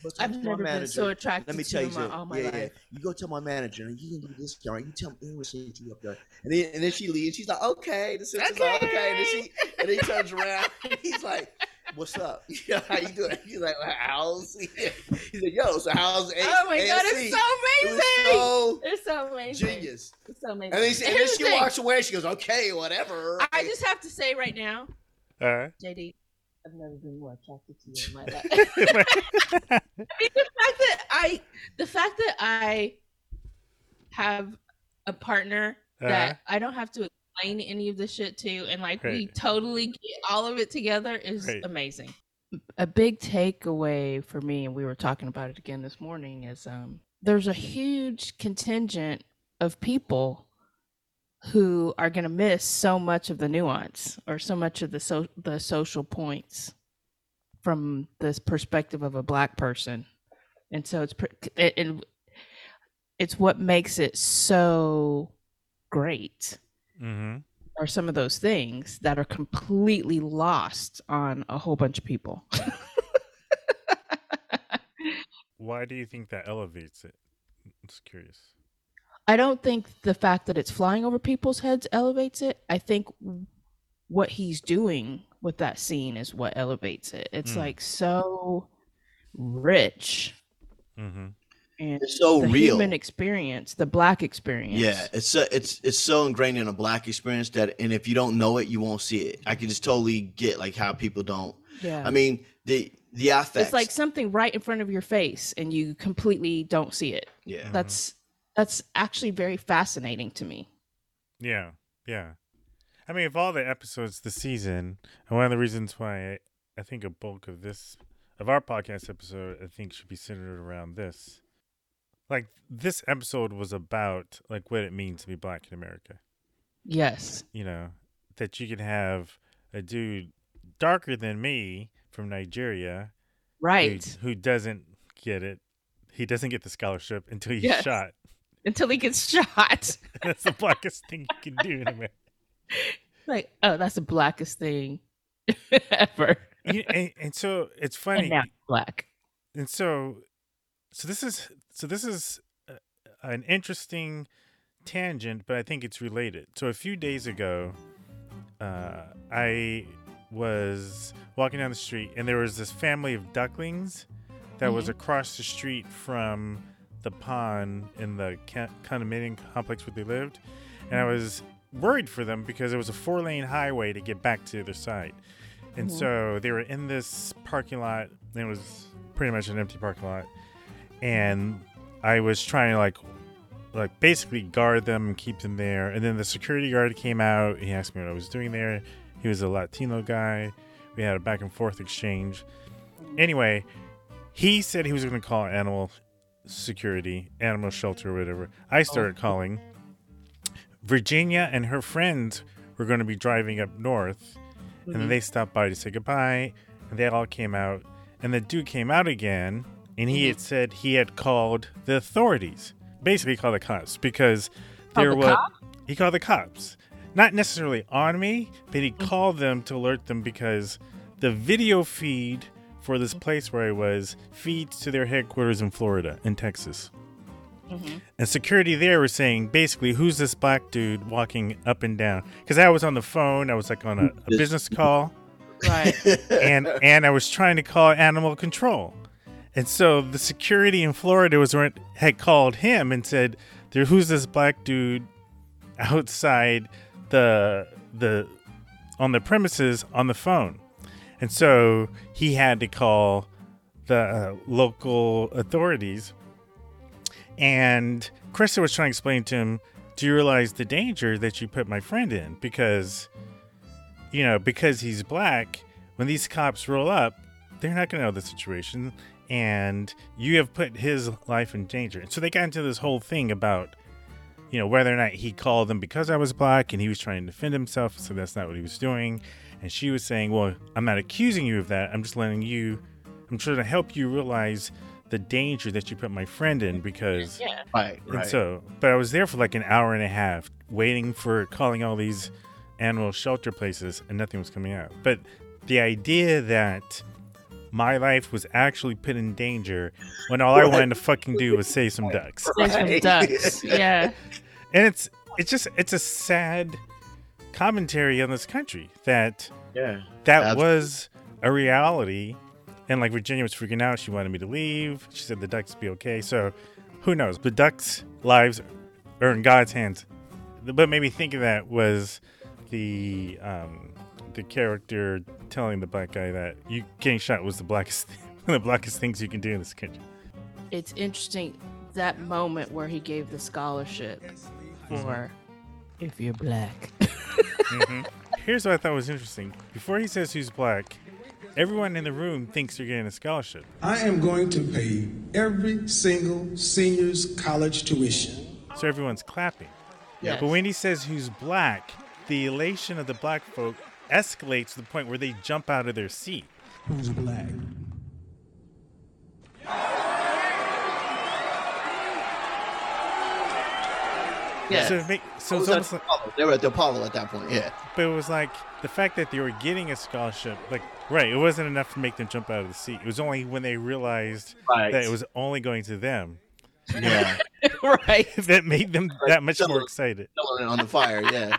Speaker 11: Go talk
Speaker 14: I've
Speaker 11: to my
Speaker 14: never been so attracted
Speaker 11: Let me
Speaker 14: to
Speaker 11: tell you
Speaker 14: my- all my
Speaker 11: yeah,
Speaker 14: life.
Speaker 11: yeah. You go tell my manager, and you can do this, all right? You tell me, we'll see you up there. And then, and then she leaves. She's like, okay. The sister's like, okay. And then she, and then he turns around. He's like, what's up? Yeah, how you doing? He's like, well, how's? He's like, yo, so how's?
Speaker 14: Oh my god,
Speaker 11: ASC?
Speaker 14: it's so amazing!
Speaker 11: It was
Speaker 14: it's so amazing.
Speaker 11: genius.
Speaker 14: It's so amazing.
Speaker 11: And then, she, and then
Speaker 14: Here's
Speaker 11: she walks away. She goes, okay, whatever.
Speaker 14: I just have to say right now,
Speaker 1: all right,
Speaker 14: JD, I've never been more attracted to you in my life. I mean, the fact that I, the fact that I have a partner that
Speaker 1: Uh-huh.
Speaker 14: I don't have to explain any of this shit to, and like we totally get all of it together is
Speaker 1: Right.
Speaker 14: amazing. A big takeaway for me, and we were talking about it again this morning, is um, there's a huge contingent of people who are going to miss so much of the nuance or so much of the so the social points from this perspective of a black person and so it's it, it, it's what makes it so great
Speaker 1: mm-hmm.
Speaker 14: are some of those things that are completely lost on a whole bunch of people
Speaker 1: Why do you think that elevates it? I'm just curious.
Speaker 14: I don't think the fact that it's flying over people's heads elevates it. I think what he's doing with that scene is what elevates it. It's
Speaker 11: Mm.
Speaker 14: like so rich
Speaker 1: Mm-hmm.
Speaker 14: and
Speaker 11: It's so
Speaker 14: the
Speaker 11: real.
Speaker 14: human experience, the black experience.
Speaker 11: Yeah, it's so, it's it's so ingrained in a black experience that, and if you don't know it, you won't see it. I can just totally get like how people don't.
Speaker 14: Yeah.
Speaker 11: I mean the the affects.
Speaker 14: It's like something right in front of your face and you completely don't see it.
Speaker 11: Yeah.
Speaker 14: That's that's actually very fascinating to me.
Speaker 1: Yeah, yeah. I mean, of all the episodes this season, and one of the reasons why I, I think a bulk of this, of our podcast episode, I think should be centered around this. Like, this episode was about, like, what it means to be black in America.
Speaker 14: Yes.
Speaker 1: You know, that you can have a dude darker than me from Nigeria. who-
Speaker 14: Right.
Speaker 1: Who, doesn't get it. He doesn't get the scholarship until he's
Speaker 14: Yes.
Speaker 1: shot.
Speaker 14: Until he gets shot.
Speaker 1: That's the blackest thing you can do in America.
Speaker 14: like, oh, that's the blackest thing ever.
Speaker 1: You- and, and so it's funny.
Speaker 14: And now black.
Speaker 1: And so, so this is so this is uh, an interesting tangent, but I think it's related. So a few days ago, uh, I was walking down the street, and there was this family of ducklings that was
Speaker 14: Mhm.
Speaker 1: across the street from the pond in the condominium complex where they lived, and I was worried for them because it was a four lane highway to get back to the site. side. And
Speaker 14: Mhm.
Speaker 1: so they were in this parking lot, and it was pretty much an empty parking lot. And I was trying to like like basically guard them and keep them there. And then the security guard came out. He asked me what I was doing there. He was a Latino guy. We had a back and forth exchange. Anyway, he said he was going to call animal security, animal shelter, whatever. I started calling. Virginia and her friends were going to be driving up north, and then
Speaker 14: Mhm.
Speaker 1: they stopped by to say goodbye, and they all came out. And the dude came out again, and he had said he had called the authorities, basically called the cops because
Speaker 14: Called
Speaker 1: there
Speaker 14: the
Speaker 1: was
Speaker 14: cops?
Speaker 1: he called the cops, not necessarily on me, but he called them to alert them because the video feed for this mm-hmm. place where I was feeds to their headquarters in Florida, in Texas. Mm-hmm. And security there was saying basically, who's this black dude walking up and down? Because I was on the phone, I was like on a, a business call,
Speaker 14: Right.
Speaker 1: and and I was trying to call animal control, and so the security in Florida was had called him and said, "There, who's this black dude outside the the on the premises on the phone?" And so he had to call the uh, local authorities. And Krista was trying to explain to him, Do you realize the danger that you put my friend in? Because, you know, because he's black, when these cops roll up, they're not going to know the situation. And you have put his life in danger. And so they got into this whole thing about, you know, whether or not he called them because I was black and he was trying to defend himself. So that's not what he was doing. And she was saying, Well, I'm not accusing you of that. I'm just letting you, I'm trying to help you realize the danger that you put my friend in because.
Speaker 14: Yeah.
Speaker 11: Right,
Speaker 1: And
Speaker 11: right.
Speaker 1: so, but I was there for like an hour and a half waiting for calling all these animal shelter places and nothing was coming out. But the idea that my life was actually put in danger when all I wanted to fucking do was save some ducks.
Speaker 14: Save some ducks. Yeah.
Speaker 1: And it's it's just it's a sad commentary on this country that
Speaker 11: Yeah.
Speaker 1: that
Speaker 11: Abs-
Speaker 1: was a reality. And like Virginia was freaking out. She wanted me to leave. She said the ducks be okay. So who knows? The ducks lives are in God's hands. What made me think of that was the um the character telling the black guy that you getting shot was the blackest one of the blackest things you can do in this country.
Speaker 14: It's interesting that moment where he gave the scholarship
Speaker 1: Mm-hmm.
Speaker 14: for if you're black.
Speaker 1: Mhm. Here's what I thought was interesting. Before he says who's black, everyone in the room thinks you're getting a scholarship.
Speaker 15: I am going to pay every single senior's college tuition.
Speaker 1: So everyone's clapping.
Speaker 15: Yes.
Speaker 1: But when he says who's black, the elation of the black folk escalates to the point where they jump out of their seat.
Speaker 15: Who's black?
Speaker 11: Yeah.
Speaker 1: So, it make, so
Speaker 11: What
Speaker 1: it's
Speaker 11: was
Speaker 1: almost like,
Speaker 11: They were at the Apollo at that point. Yeah.
Speaker 1: but it was like the fact that they were getting a scholarship, like, right, it wasn't enough to make them jump out of the seat. It was only when they realized
Speaker 11: Right.
Speaker 1: that it was only going to them.
Speaker 11: Yeah.
Speaker 14: right.
Speaker 1: that made them that much more excited.
Speaker 11: On the fire. Yeah.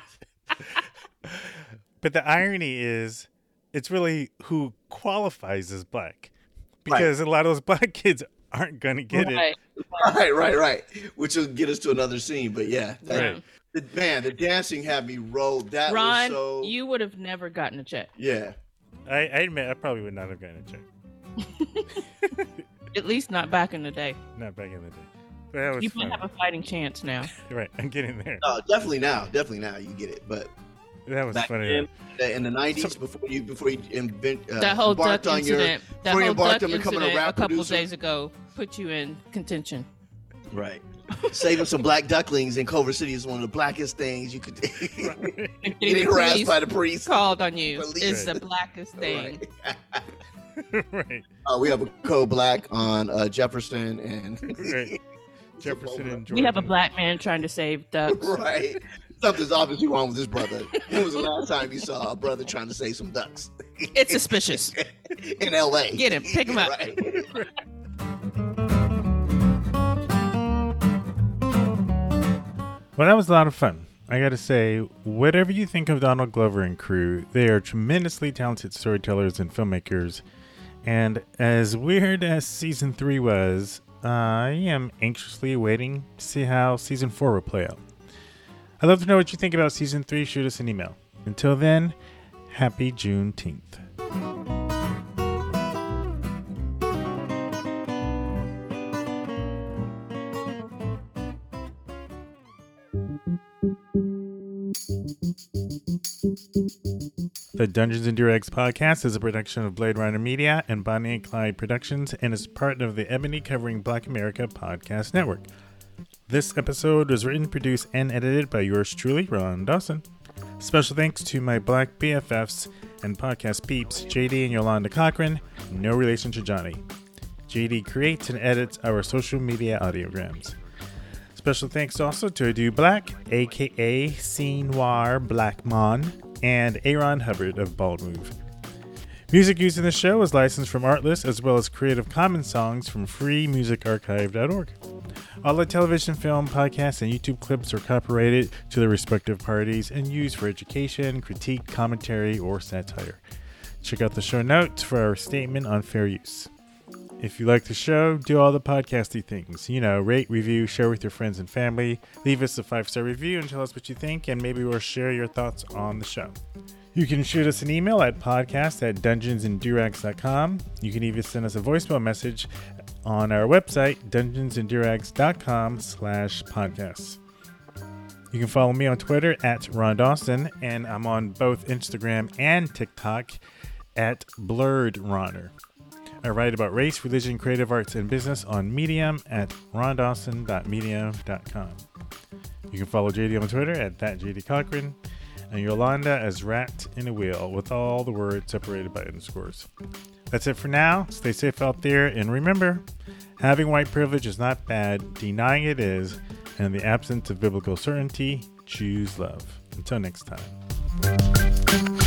Speaker 1: But the irony is, it's really who qualifies as black, because a lot of those black kids aren't gonna get
Speaker 11: Right. Right, right, right. Which will get us to another scene, but yeah. that-
Speaker 1: Right.
Speaker 11: the, man, the dancing had me rolled. That
Speaker 14: Ron,
Speaker 11: was so.
Speaker 14: you would have never gotten a check.
Speaker 11: Yeah.
Speaker 1: I, I admit, I probably would not have gotten a check.
Speaker 14: At least not back in the day.
Speaker 1: Not back in the day. But that was
Speaker 14: You
Speaker 1: fun.
Speaker 14: might have a fighting chance now.
Speaker 1: Right, I'm getting there.
Speaker 11: No, definitely now. Definitely now you get it. But
Speaker 1: That was
Speaker 11: back
Speaker 1: funny.
Speaker 11: then, in the nineties, before you before you invent uh,
Speaker 14: that whole duck
Speaker 11: embarked on your
Speaker 14: incident, that
Speaker 11: before you
Speaker 14: whole
Speaker 11: embarked
Speaker 14: duck
Speaker 11: on becoming
Speaker 14: incident
Speaker 11: a
Speaker 14: a, couple
Speaker 11: producer,
Speaker 14: days ago put you in contention.
Speaker 11: right? Saving some black ducklings in Culver City is one of the blackest things you could. Getting harassed by the priest
Speaker 14: called on you
Speaker 11: Police.
Speaker 14: is the blackest thing.
Speaker 1: right.
Speaker 11: Uh, we have a co-black on uh, Jefferson and
Speaker 1: Right. Jefferson and
Speaker 14: We have a black man trying to save ducks.
Speaker 11: right. Something's obviously wrong with this brother. When was the last time you saw a brother trying to save some ducks
Speaker 14: It's suspicious.
Speaker 11: in L.A.?
Speaker 14: Get him, pick him up.
Speaker 11: Right.
Speaker 1: Well, that was a lot of fun. I gotta say, whatever you think of Donald Glover and crew, they are tremendously talented storytellers and filmmakers. And as weird as season three was, I am anxiously waiting to see how season four will play out. I'd love to know what you think about season three. Shoot us an email. Until then, happy Juneteenth. The Dungeons and Durags podcast is a production of Blade Ronner Media and Bonnie and Clyde Productions and is part of the Ebony Covering Black America podcast network. This episode was written, produced, and edited by yours truly, Ron Dawson. Special thanks to my black BFFs and podcast peeps, JD and Yolanda Cochran, no relation to Johnny. JD creates and edits our social media audiograms. Special thanks also to Adu Black, aka C Noir Blackmon, and Aaron Hubbard of Bald Move. Music used in the show is licensed from Artlist as well as Creative Commons songs from freemusicarchive.org. All the television, film, podcasts, and YouTube clips are copyrighted to their respective parties and used for education, critique, commentary, or satire. Check out the show notes for our statement on fair use. If you like the show, do all the podcasty things. You know, rate, review, share with your friends and family, leave us a five star review and tell us what you think, and maybe we'll share your thoughts on the show. You can shoot us an email at podcast at dungeonsanddurags.com. You can even send us a voicemail message on our website, dungeonsanddurags.com slash podcasts. You can follow me on Twitter at Ron Dawson, and I'm on both Instagram and TikTok at Blade Ronner. I write about race, religion, creative arts, and business on Medium at rondawson.medium.com. You can follow JD on Twitter at thatjdcochran and Yolanda as Rat in a Wheel with all the words separated by underscores. That's it for now. Stay safe out there, and remember, having white privilege is not bad, denying it is, and in the absence of biblical certainty, choose love. Until next time.